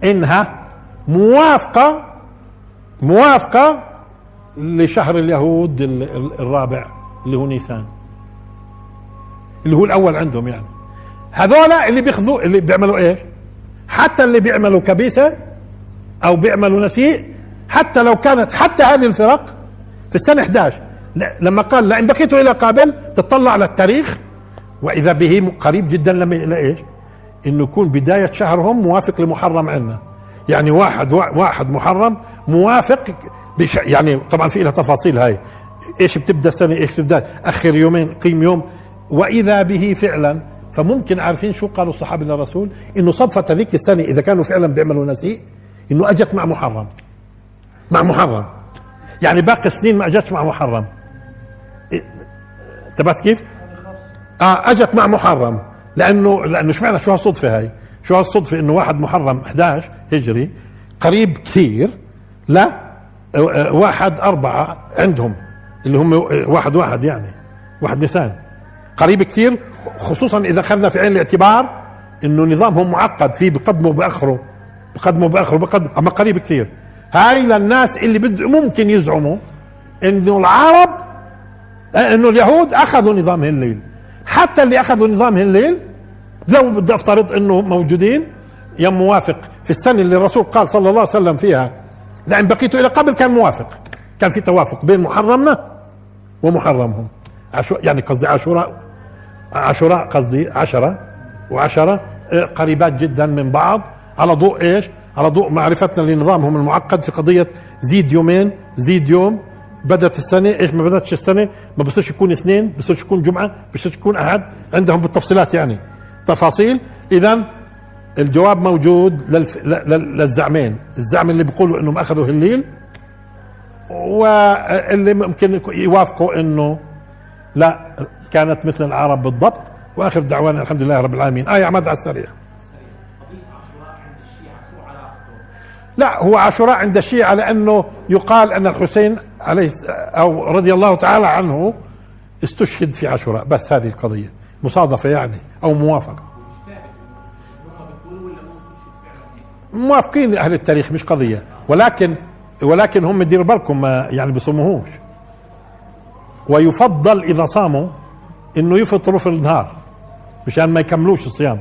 إنها موافقة موافقة لشهر اليهود الرابع اللي هو نيسان. اللي هو الأول عندهم يعني. هذولا اللي بياخذوا اللي بيعملوا إيش؟ حتى اللي بيعملوا كبيسة أو بيعملوا نسيء حتى لو كانت حتى هذه الفرق في السنة 11 لما قال لئن بقيت إلى قابل تطلع على التاريخ وإذا به قريب جدا لما إلى إيش؟ إنه يكون بداية شهرهم موافق لمحرم عندنا. يعني واحد واحد محرم موافق بش يعني طبعا في لها تفاصيل هاي. إيش بتبدأ السنة؟ إيش بتبدأ؟ آخر يومين قيم يوم. وإذا به فعلا فممكن عارفين شو قالوا الصحابة للرسول؟ إنه صدفة ذيك السنة إذا كانوا فعلا بيعملوا نسيء إنه أجت مع محرم. مع محرم. يعني باقي السنين ما اجتش مع محرم. انتبهت كيف؟ آه أجت مع محرم. لأنه لأنه معنى شو هالصدفة هاي؟ شو هالصدفة إنه واحد محرم 11 هجري قريب كثير لا واحد أربعة عندهم اللي هم واحد واحد يعني واحد نسان. قريب كثير خصوصا إذا أخذنا في عين الاعتبار إنه نظامهم معقد فيه بقدموا بأخروا بقدموا بأخروا بقدم أما قريب كثير. هاي للناس اللي بد ممكن يزعموا إنه العرب إنه اليهود أخذوا نظام الليل حتى اللي أخذوا نظام الليل لو بدي أفترض إنه موجودين يوم موافق. في السنة اللي الرسول قال صلى الله عليه وسلم فيها لأن بقيت إلى قبل كان موافق. كان في توافق بين محرمنا ومحرمهم. عشو يعني قصدي عاشوراء عاشوراء قصدي عشرة وعشرة آه، قريبات جدا من بعض. على ضوء إيش؟ على ضوء معرفتنا لنظامهم المعقد في قضية زيد يومين زيد يوم بدت السنة إيش ما بدتش السنة؟ ما بصيرش يكون اثنين بصيرش يكون جمعة بصيرش يكون أحد عندهم بالتفصيلات يعني. تفاصيل؟ إذا الجواب موجود للف... للزعمين. الزعم اللي بيقولوا إنهم أخذوا هليل واللي ممكن يوافقوا إنه لا كانت مثل العرب بالضبط. وآخر دعوانا الحمد لله رب العالمين. آية عماد على السريع. لا هو عاشوراء عند الشيعة لأنه يقال أن الحسين عليه أو رضي الله تعالى عنه استشهد في عاشوراء. بس هذه القضية مصادفة يعني أو موافقة. موافقين لأهل التاريخ مش قضية. ولكن ولكن هم ديروا بالكم ما يعني بصوموهوش ويفضل إذا صاموا إنه يفطروا في النهار مشان ما يكملوش الصيام.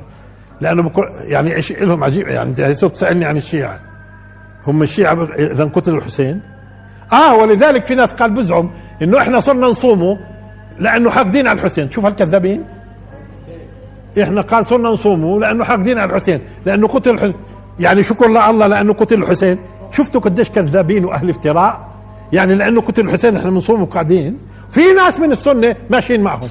بكل يعني لهم عجيب يعني أنت تسألني عن الشيعة. هم الشيعة اذا قتل الحسين. آه ولذلك في ناس قال بزعم إنه إحنا صرنا نصومه لأنه حاقدين على الحسين. شوف هالكذابين. إحنا قال صرنا نصومه لأنه حاقدين على الحسين. لأنه قتل الحسين. يعني شكر الله لأنه قتل الحسين. شفتوا قديش كذابين وأهل افتراء. يعني لأنه قتل الحسين إحنا بنصوم وقاعدين في ناس من السنة ماشيين معهم.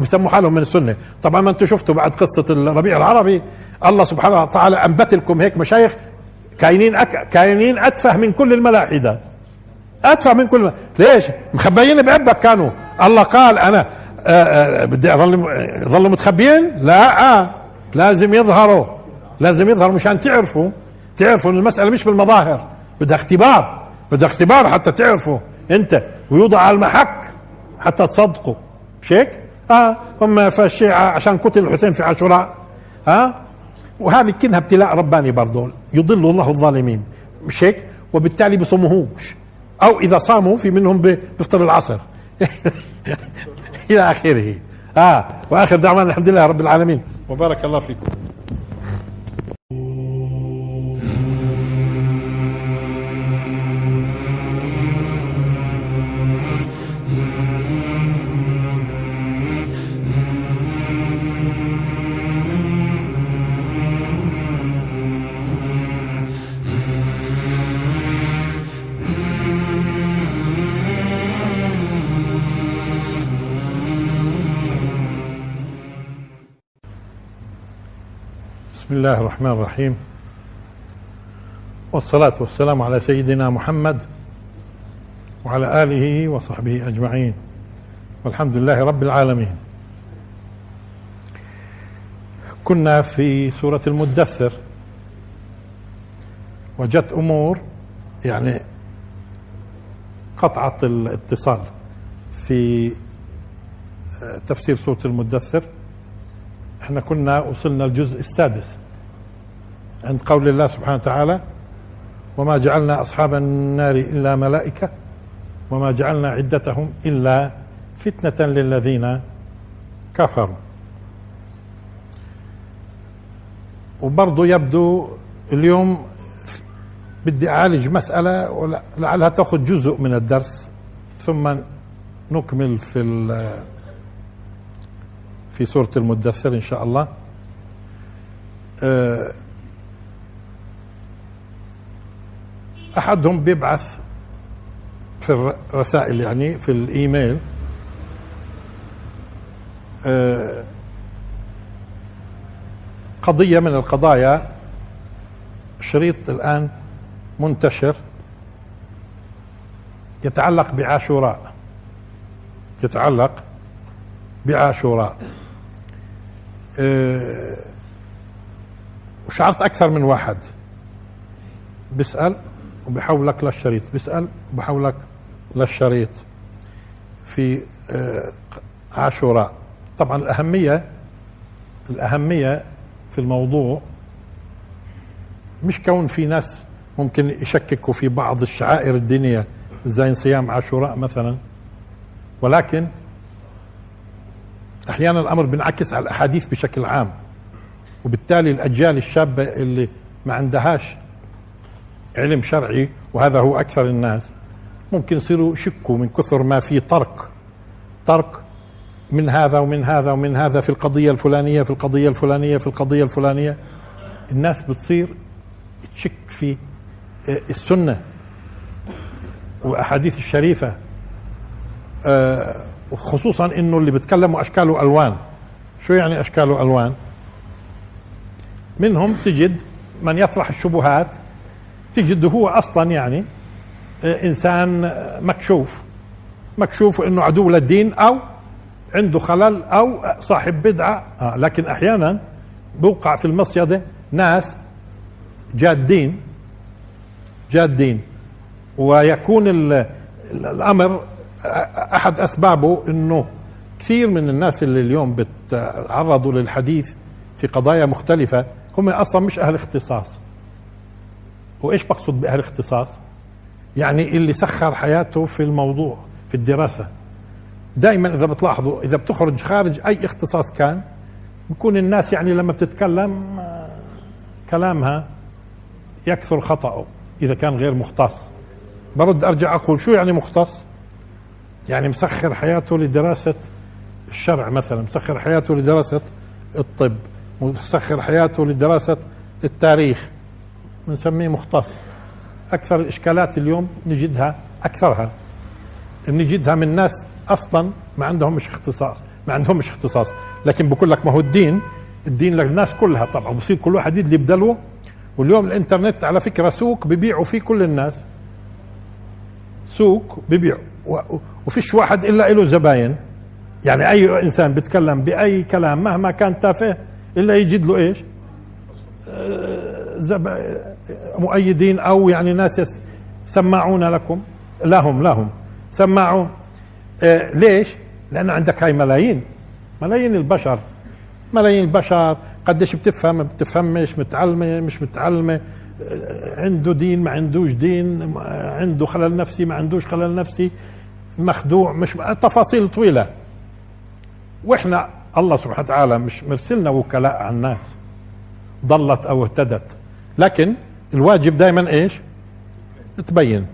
بسموا حالهم من السنة. طبعا ما أنتم شفتوا بعد قصة الربيع العربي. الله سبحانه وتعالى انبت لكم هيك مشايخ كاينين أك... كاينين أتفه من كل الملاحدة. أتفه من كل ليش؟ مخبيين بعبك كانوا. الله قال أنا آه، آه، بدي أظل يظلوا متخبيين؟ لا آه. لازم يظهروا. لازم يظهروا مشان تعرفوا. تعرفوا إن المسألة مش بالمظاهر. بدها اختبار. بدها اختبار حتى تعرفوا أنت. ويوضع على المحك حتى تصدقوا. مش هيك؟ آه هم فالشيعة عشان قتل الحسين في عاشوراء. ها آه؟ وهذه كلها ابتلاء رباني برضه يضل الله الظالمين. مش هيك؟ وبالتالي بصوموهوش أو إذا صاموا في منهم بيفطر العصر. إلى آخره. آه. وآخر دعوانا الحمد لله رب العالمين. وبارك الله فيكم. الله الرحمن الرحيم. والصلاة والسلام على سيدنا محمد وعلى آله وصحبه أجمعين. والحمد لله رب العالمين. كنا في سورة المدثر. وجدت أمور يعني قطعت الاتصال في تفسير سورة المدثر. إحنا كنا وصلنا الجزء السادس. عند قول الله سبحانه وتعالى وما جعلنا أصحاب النار إلا ملائكة وما جعلنا عدتهم إلا فتنة للذين كفروا. وبرضه يبدو اليوم بدي أعالج مسألة ولعلها تأخذ جزء من الدرس ثم نكمل في في سورة المدثر إن شاء الله. أحدهم بيبعث في الرسائل يعني في الإيميل آه، قضية من القضايا شريط الآن منتشر يتعلق بعاشوراء. يتعلق بعاشوراء. آه، وشعرت أكثر من واحد. بيسأل؟ وبحولك للشريط. بيسأل وبحولك للشريط في آه، عاشوراء. طبعا الأهمية الأهمية في الموضوع مش كون في ناس ممكن يشككوا في بعض الشعائر الدينية زي صيام عاشوراء مثلا. ولكن أحيانا الأمر بينعكس على الأحاديث بشكل عام. وبالتالي الأجيال الشابة اللي ما عندهاش علم شرعي وهذا هو أكثر الناس. ممكن يصيروا يشكوا من كثر ما في ترك ترك من هذا ومن هذا ومن هذا في القضية الفلانية في القضية الفلانية في القضية الفلانية. الناس بتصير تشك في السنة واحاديث الشريفة. آه وخصوصا إنه اللي بيتكلموا أشكال وألوان. شو يعني أشكال وألوان؟ منهم تجد من يطرح الشبهات تجد هو أصلا يعني آه، إنسان مكشوف. مكشوف إنه عدو للدين أو عنده خلل أو صاحب بدعة. آه لكن أحيانا بوقع في المصيدة ناس جادين جادين ويكون الأمر أحد أسبابه إنه كثير من الناس اللي اليوم بتعرضوا للحديث في قضايا مختلفة هم أصلا مش أهل اختصاص. وإيش بقصد باهل اختصاص يعني اللي سخر حياته في الموضوع في الدراسة. دائما إذا بتلاحظوا إذا بتخرج خارج أي اختصاص كان بكون الناس يعني لما بتتكلم كلامها يكثر خطأه إذا كان غير مختص. برد أرجع أقول شو يعني مختص؟ يعني مسخر حياته لدراسة الشرع مثلا مسخر حياته لدراسة الطب مسخر حياته لدراسة التاريخ. بنسميه مختص. أكثر الإشكالات اليوم نجدها أكثرها. نجدها من ناس أصلا ما عندهم مش اختصاص ما عندهم مش اختصاص. لكن بقول لك ما هو الدين الدين للناس كلها طبعا. بصير كل واحد يدلي بدلوه. واليوم الإنترنت على فكرة سوق ببيعوا فيه كل الناس. سوق ببيعوا وفيش واحد إلا له زباين. يعني أي إنسان بيتكلم بأي كلام مهما كان تافه إلا يجد له إيش؟ زب... مؤيدين أو يعني ناس سماعون لكم. لهم لهم سماعون آه ليش؟ لأن عندك هاي ملايين. ملايين البشر. ملايين البشر. قديش بتفهم؟ بتفهمش متعلمة مش متعلمة. عنده دين ما عندوش دين. عنده خلل نفسي ما عندوش خلل نفسي. مخدوع مش تفاصيل طويلة. وإحنا الله سبحانه وتعالى مش مرسلنا وكلاء على الناس. ضلت أو اهتدت. لكن الواجب دائما إيش؟ تبين.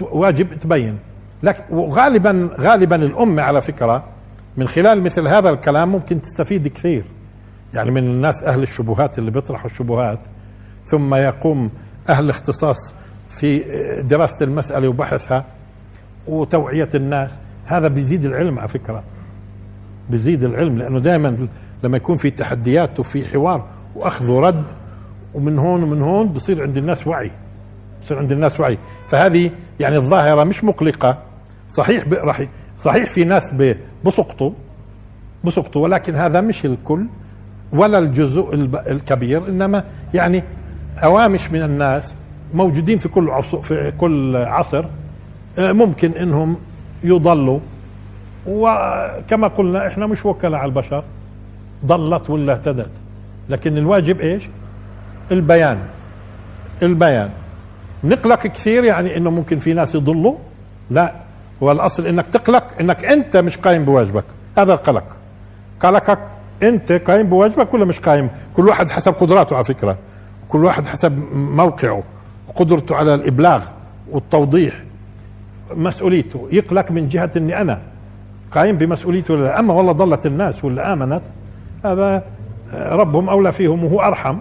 واجب تبين. لكن وغالبا غالبا الأمة على فكرة من خلال مثل هذا الكلام ممكن تستفيد كثير. يعني من الناس أهل الشبهات اللي بيطرحوا الشبهات ثم يقوم أهل الاختصاص في دراسة المسألة وبحثها وتوعية الناس. هذا بيزيد العلم على فكرة. بيزيد العلم لأنه دائما لما يكون في تحديات وفي حوار وأخذ ورد ومن هون ومن هون بصير عند الناس وعي. بصير عند الناس وعي. فهذه يعني الظاهرة مش مقلقة. صحيح راح صحيح في ناس بسقطوا بسقطوا ولكن هذا مش الكل ولا الجزء الكبير إنما يعني أوامش من الناس موجودين في كل عصر في كل عصر آه، ممكن إنهم يضلوا. وكما قلنا إحنا مش وكلاء على البشر. ضلت ولا اهتدت. لكن الواجب إيش؟ البيان. البيان. نقلق كثير يعني إنه ممكن في ناس يضلوا. لا. هو الاصل إنك تقلق إنك أنت مش قايم بواجبك. هذا القلق. قلقك أنت قايم بواجبك ولا مش قايم؟ كل واحد حسب قدراته على فكرة. كل واحد حسب موقعه. وقدرته على الإبلاغ والتوضيح. مسؤوليته. يقلق من جهة إني أنا قايم بمسؤوليته ولا أما والله ضلت الناس ولا آمنت هذا ربهم أولى فيهم وهو أرحم.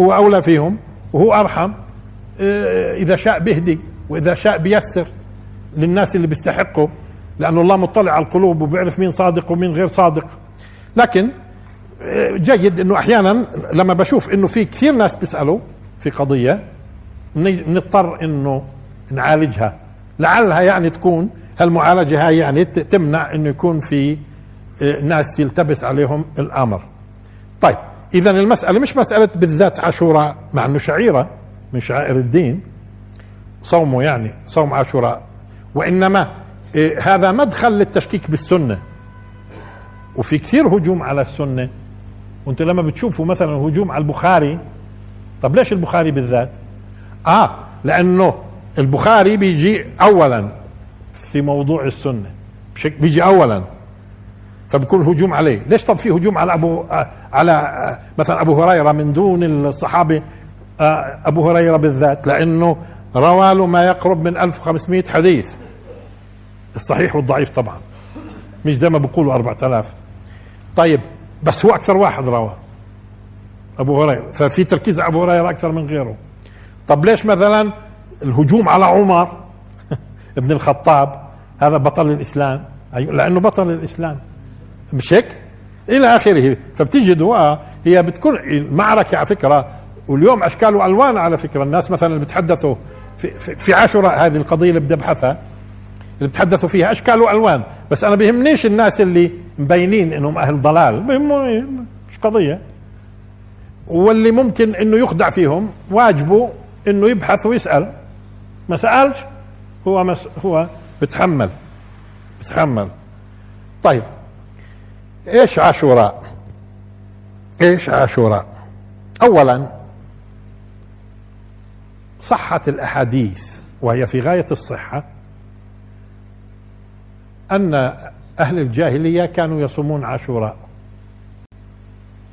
هو أولى فيهم وهو أرحم. إذا شاء بيهدي وإذا شاء بيسر للناس اللي بيستحقوا لأنه الله مطلع على القلوب وبيعرف مين صادق ومين غير صادق. لكن آه، جيد إنه أحيانا لما بشوف إنه في كثير ناس بيسألوا في قضية نضطر إنه نعالجها. لعلها يعني تكون هالمعالجة هاي يعني تمنع إنه يكون في آه، ناس يلتبس عليهم الأمر. طيب اذا المسألة مش مسألة بالذات عاشوراء مع إنه شعيرة من شعائر الدين. صومه يعني صوم عاشوراء. وإنما إيه، هذا مدخل للتشكيك بالسنة. وفي كثير هجوم على السنة. وانت لما بتشوفوا مثلا هجوم على البخاري طب ليش البخاري بالذات؟ آه لأنه البخاري بيجي اولا في موضوع السنة. بيجي اولا. فبكون هجوم عليه. ليش طب في هجوم على ابو على مثلا أبو هريرة من دون الصحابة؟ آه، أبو هريرة بالذات لأنه روى له ما يقرب من 1500 حديث. الصحيح والضعيف طبعا. مش زي ما بيقولوا 4000 طيب بس هو أكثر واحد روى أبو هريرة. ففي تركيز على أبو هريرة أكثر من غيره. طب ليش مثلا الهجوم على عمر ابن الخطاب؟ هذا بطل الإسلام. أيوة لأنه بطل الإسلام. مش هيك؟ إلى آخره. فبتجدوا آه هي بتكون المعركه على فكرة واليوم أشكال وألوان على فكرة. الناس مثلا اللي بتحدثوا في, في, عاشوراء هذه القضية اللي بدي ابحثها اللي بتحدثوا فيها أشكال وألوان. بس أنا بيهمنيش الناس اللي مبينين إنهم أهل ضلال. بيهموني مش قضية. واللي ممكن إنه يخدع فيهم واجبه إنه يبحث ويسأل. ما سألش هو مس هو بتحمل. بتحمل. طيب إيش عاشوراء؟ إيش عاشوراء؟ اولا صحة الأحاديث وهي في غاية الصحة أن أهل الجاهلية كانوا يصومون عاشوراء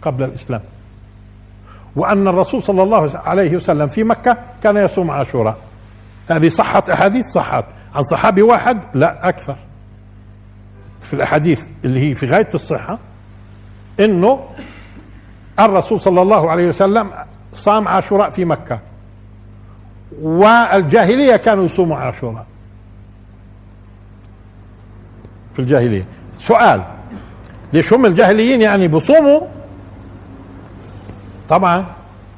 قبل الإسلام وأن الرسول صلى الله عليه وسلم في مكة كان يصوم عاشوراء. هذه صحت أحاديث؟ صحت عن صحابي واحد؟ لا أكثر. في الأحاديث اللي هي في غاية الصحة إنه الرسول صلى الله عليه وسلم صام عاشوراء في مكة. والجاهلية كانوا يصوموا عاشوراء. في الجاهلية. سؤال ليش هم الجاهليين يعني بصوموا؟ طبعا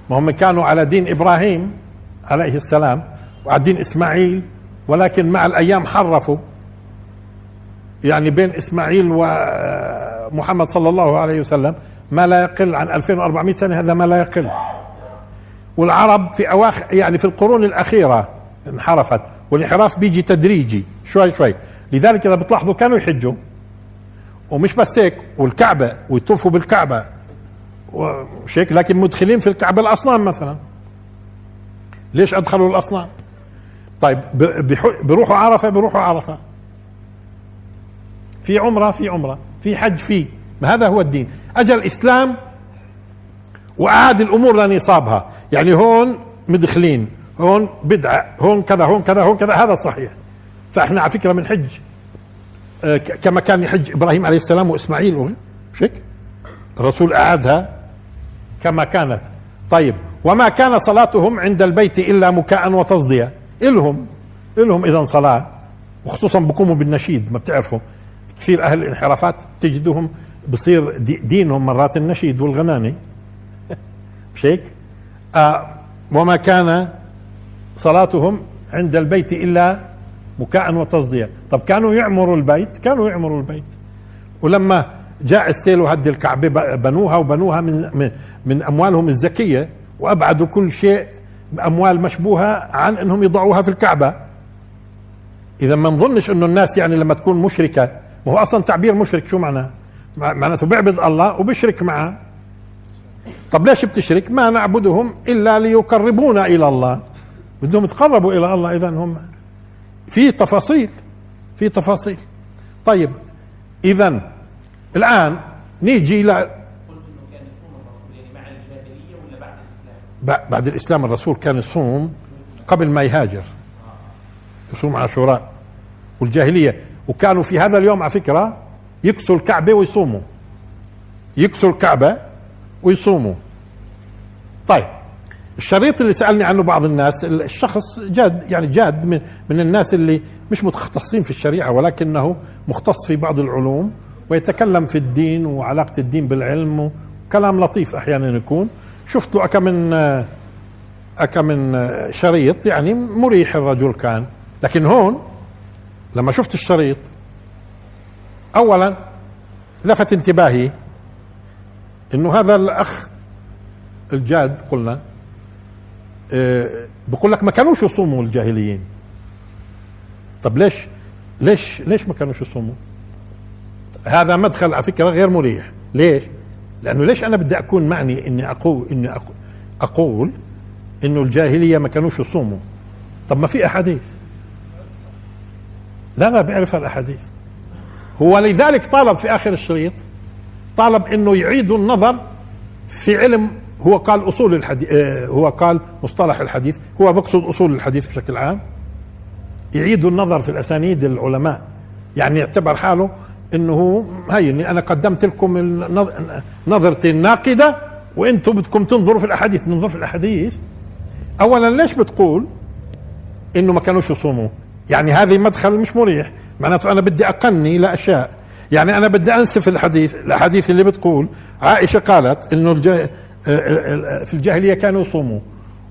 ما هم كانوا على دين إبراهيم عليه السلام وعلى دين إسماعيل ولكن مع الأيام حرفوا. يعني بين إسماعيل ومحمد صلى الله عليه وسلم ما لا يقل عن 2400 سنة هذا ما لا يقل. والعرب في أواخر يعني في القرون الأخيرة انحرفت والانحراف بيجي تدريجي شوي شوي. لذلك إذا بتلاحظوا كانوا يحجوا ومش بس هيك والكعبة ويطوفوا بالكعبة. ومش هيك لكن مدخلين في الكعبة الأصنام مثلا. ليش أدخلوا الأصنام؟ طيب بيروحوا عرفة بيروحوا عرفة. في عمرة في عمرة في حج في. ما هذا هو الدين. أجى الإسلام وأعاد الأمور لنصابها يعني هون مدخلين هون بدعة هون كذا هون كذا هون كذا. هذا صحيح. فإحنا على فكرة بنحج آه، كما كان يحج إبراهيم عليه السلام وإسماعيل. مش هيك الرسول أعادها كما كانت. طيب وما كان صلاتهم عند البيت إلا مكاء وتصدية. إلهم إلهم إذا صلاة وخصوصا بقوموا بالنشيد ما بتعرفوا. كثير أهل الانحرافات تجدهم بصير دينهم مرات النشيد والغناني. مش هيك؟ آه وما كان صلاتهم عند البيت إلا مكاء وتصدية. طب كانوا يعمروا البيت؟ كانوا يعمروا البيت. ولما جاء السيل وهد الكعبة بنوها وبنوها من, من أموالهم الزكية وأبعدوا كل شيء أموال مشبوهة عن أنهم يضعوها في الكعبة. إذا ما نظنش أنه الناس يعني لما تكون مشركة ما هو أصلا تعبير مشرك شو معناه؟ معناته بيعبد الله وبيشرك معه. طب ليش بتشرك؟ ما نعبدهم إلا ليقربونا إلى الله. بدهم يتقربوا إلى الله إذا هم في تفاصيل في تفاصيل. طيب إذا الآن نيجي يعني بعد الإسلام الرسول كان يصوم قبل ما يهاجر. يصوم عاشوراء والجاهلية. وكانوا في هذا اليوم على فكرة يكسوا الكعبة ويصوموا. يكسوا الكعبة ويصوموا. طيب الشريط اللي سألني عنه بعض الناس الشخص جاد يعني جاد من, من الناس اللي مش متخصصين في الشريعة ولكنه مختص في بعض العلوم ويتكلم في الدين وعلاقة الدين بالعلم وكلام لطيف أحيانا يكون. شفت له أكم من أكم من شريط يعني مريح الرجل كان. لكن هون لما شفت الشريط اولا لفت انتباهي إنه هذا الأخ الجاد قلنا آه، بقول لك ما كانوش يصوموا الجاهليين. طب ليش؟ ليش؟ ليش ما كانوش يصوموا؟ هذا مدخل على فكرة غير مريح. ليش؟ لأنه ليش أنا بدي أكون معني إني أقول إني أقول إنه الجاهلية ما كانوش يصوموا؟ طب ما في أحاديث. لا لا بيعرف الاحاديث هو لذلك طالب في آخر الشريط طالب إنه يعيدوا النظر في علم هو قال أصول الحديث آه، هو قال مصطلح الحديث هو بقصد أصول الحديث بشكل عام. يعيدوا النظر في الأسانيد العلماء يعني يعتبر حاله إنه هي إني أنا قدمت لكم نظرتي الناقدة وإنتم بدكم تنظروا في الأحاديث. ننظر في الأحاديث. اولا ليش بتقول إنه ما كانوش يصوموا؟ يعني هذه مدخل مش مريح. معناته أنا بدي أقني لاشياء يعني أنا بدي أنسف الحديث الأحاديث اللي بتقول عائشة قالت إنه الجا... في الجاهلية كانوا يصوموا.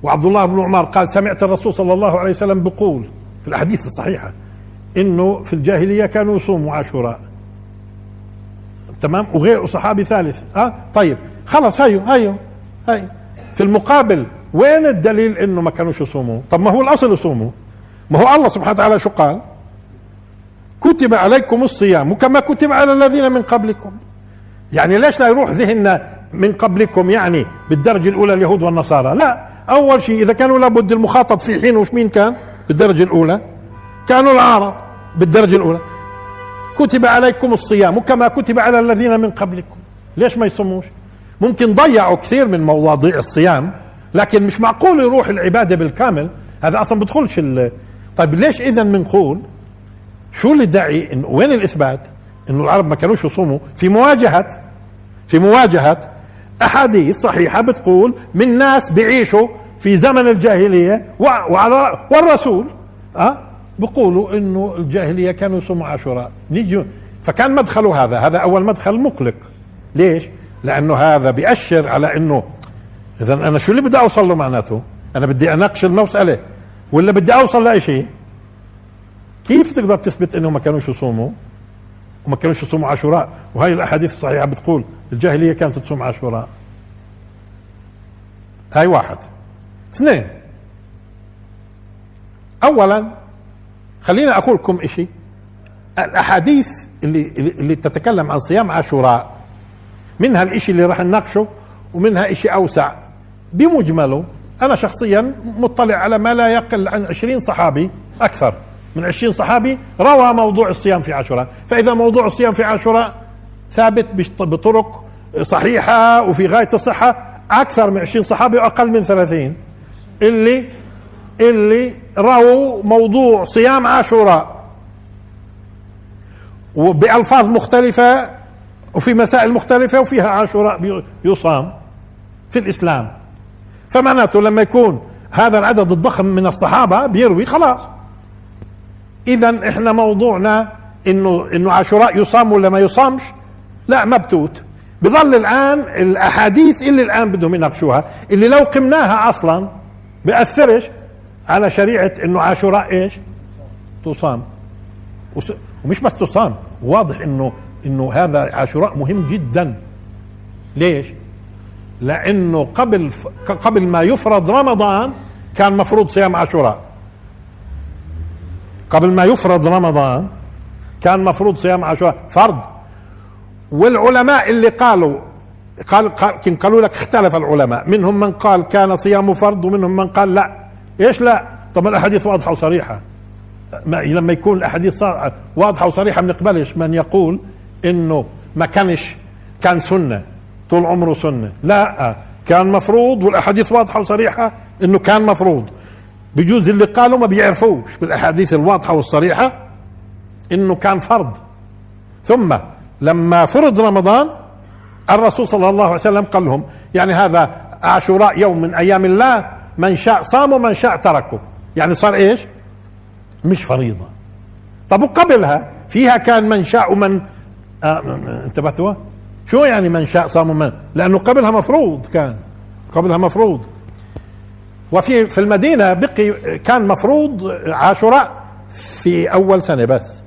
وعبد الله بن عمر قال سمعت الرسول صلى الله عليه وسلم بقول في الأحاديث الصحيحة إنه في الجاهلية كانوا يصوموا عاشوراء. تمام؟ وغير صحابي ثالث. ها أه؟ طيب. خلص هيو هيو هي في المقابل وين الدليل إنه ما كانوش يصوموا؟ طب ما هو الأصل يصوموا. ما هو الله سبحانه وتعالى شو قال؟ كتب عليكم الصيام كما كتب على الذين من قبلكم. يعني ليش لا يروح ذهننا من قبلكم يعني بالدرجة الأولى اليهود والنصارى؟ لا. أول شيء إذا كانوا لابد المخاطب في حين وش مين كان؟ بالدرجة الأولى. كانوا العرب بالدرجة الأولى. كتب عليكم الصيام كما كتب على الذين من قبلكم. ليش ما يصوموش ممكن ضيعوا كثير من مواضيع الصيام لكن مش معقول يروح العبادة بالكامل. هذا أصلا بدخلش. طيب ليش اذا بنقول شو اللي داعي إن وين الإثبات؟ إنه العرب ما كانوش يصوموا في مواجهه في مواجهة أحاديث صحيحة بتقول من ناس بيعيشوا في زمن الجاهلية وعلى والرسول أه بيقولوا إنه الجاهلية كانوا يصوموا عاشوراء. نيجي فكان مدخله هذا. هذا أول مدخل مقلق. ليش؟ لأنه هذا بيأشر على انه اذا أنا شو اللي بدي أوصل له معناته؟ أنا بدي أناقش المسألة. ولا بدي أوصل لأي شيء؟ كيف تقدر تثبت إنه ما كانوش يصوموا؟ وما كانوش يصوموا عاشوراء. وهي الأحاديث الصحيحة بتقول الجاهلية كانت تصوم عاشوراء. هاي واحد. اثنين. اولا خليني أقول لكم شيء الأحاديث اللي اللي تتكلم عن صيام عاشوراء منها الإشي اللي راح نناقشه ومنها إشي أوسع. بمجمله أنا شخصيا مطلع على ما لا يقل عن 20 صحابي أكثر من 20 صحابي روى موضوع الصيام في عاشوراء. فإذا موضوع الصيام في عاشوراء ثابت بطرق صحيحة وفي غاية الصحة أكثر من 20 صحابي وأقل من 30 اللي اللي رووا موضوع صيام عاشوراء. وبألفاظ مختلفة وفي مسائل مختلفة وفيها عاشوراء يصام في الإسلام. فمعناته لما يكون هذا العدد الضخم من الصحابة بيروي خلاص. إذا إحنا موضوعنا إنه إنه عاشوراء يصام ولا ما يصامش؟ لا مبتوت بظل الآن الأحاديث اللي الآن بدهم يناقشوها اللي لو قمناها أصلا بأثرش على شريعة إنه عاشوراء إيش؟ تصام. ومش بس تصام واضح إنه إنه هذا عاشوراء مهم جدا. ليش؟ لأنه قبل قبل ما يفرض رمضان كان مفروض صيام عاشوراء. قبل ما يفرض رمضان كان مفروض صيام عاشوراء. فرض. والعلماء اللي قالوا قال قالوا لك اختلف العلماء. منهم من قال كان صيامه فرض ومنهم من قال لا. إيش لا؟ طب الأحاديث واضحة وصريحة. ما لما يكون الأحاديث واضحة وصريحة بنقبلش من يقول إنه ما كانش كان سنة. طول عمره سنة. لا كان مفروض والأحاديث واضحة وصريحة إنه كان مفروض. بجوز اللي قالوا ما بيعرفوش بالأحاديث الواضحة والصريحة إنه كان فرض. ثم لما فرض رمضان الرسول صلى الله عليه وسلم قال لهم يعني هذا عاشوراء يوم من أيام الله من شاء صام ومن شاء تركه. يعني صار إيش؟ مش فريضة. طب وقبلها؟ فيها كان من شاء ومن آه انتبهتوا؟ شو يعني من شاء صام ومن لأنه قبلها مفروض كان قبلها مفروض. وفي في المدينة بقي كان مفروض عاشوراء في أول سنة بس.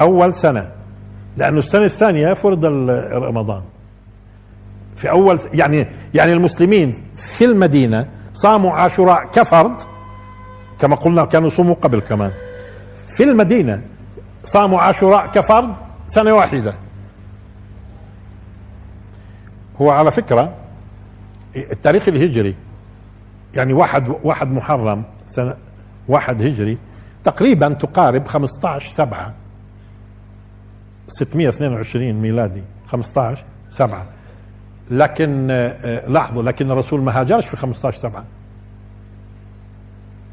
أول سنة. لأنه السنة الثانية فرض رمضان. في أول يعني يعني المسلمين في المدينة صاموا عاشوراء كفرض كما قلنا كانوا يصوموا قبل كمان. في المدينة صاموا عاشوراء كفرض سنة واحدة. هو على فكرة التاريخ الهجري يعني واحد واحد محرم سنة واحد هجري تقريبا تقارب 15 7 622 ميلادي 15 7 لكن آه، لاحظوا لكن الرسول ما هاجرش في 15 سبعة.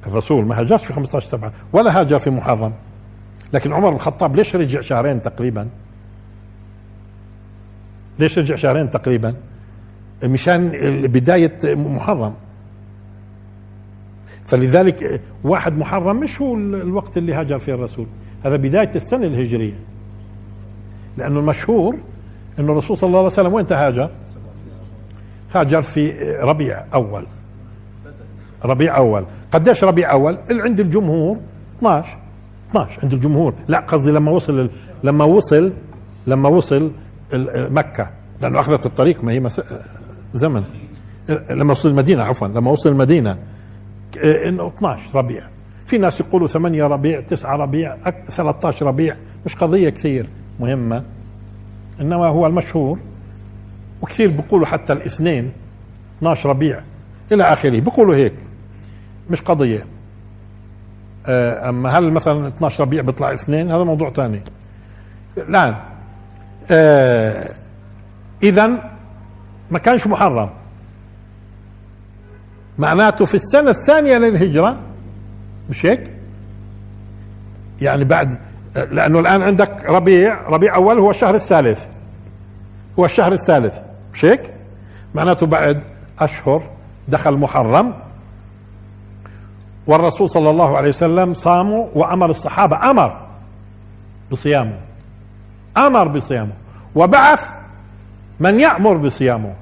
الرسول ما هاجرش في 15 سبعة ولا هاجر في محرم. لكن عمر بن الخطاب ليش رجع شهرين تقريبا؟ ليش رجع شهرين تقريبا؟ مشان بداية محرم. فلذلك واحد محرم مش هو الوقت اللي هاجر فيه الرسول. هذا بداية السنة الهجرية. لأنه المشهور أنه الرسول صلى الله عليه وسلم وين هاجر هاجر في ربيع أول. ربيع أول. قديش ربيع أول؟ عند الجمهور 12 12 عند الجمهور. لا قصدي لما وصل لما وصل لما وصل مكة لأنه أخذت الطريق ما هي مس... زمن. لما وصل المدينة عفوا لما وصل المدينة إنه 12 ربيع. في ناس يقولوا 8 ربيع 9 ربيع 13 ربيع مش قضية كثير. مهمة. إنما هو المشهور وكثير بيقولوا حتى الاثنين 12 ربيع إلى آخره. بيقولوا هيك مش قضية. آه، أما هل مثلا 12 ربيع بيطلع اثنين؟ هذا موضوع ثاني. الآن آه اذا ما كانش محرم معناته في السنة الثانية للهجرة مش هيك؟ يعني بعد لأنه الآن عندك ربيع ربيع أول هو الشهر الثالث هو الشهر الثالث مش هيك؟ معناته بعد أشهر دخل محرم والرسول صلى الله عليه وسلم صاموا وأمر الصحابة أمر بصيامه أمر بصيامه. وبعث من يأمر بصيامه.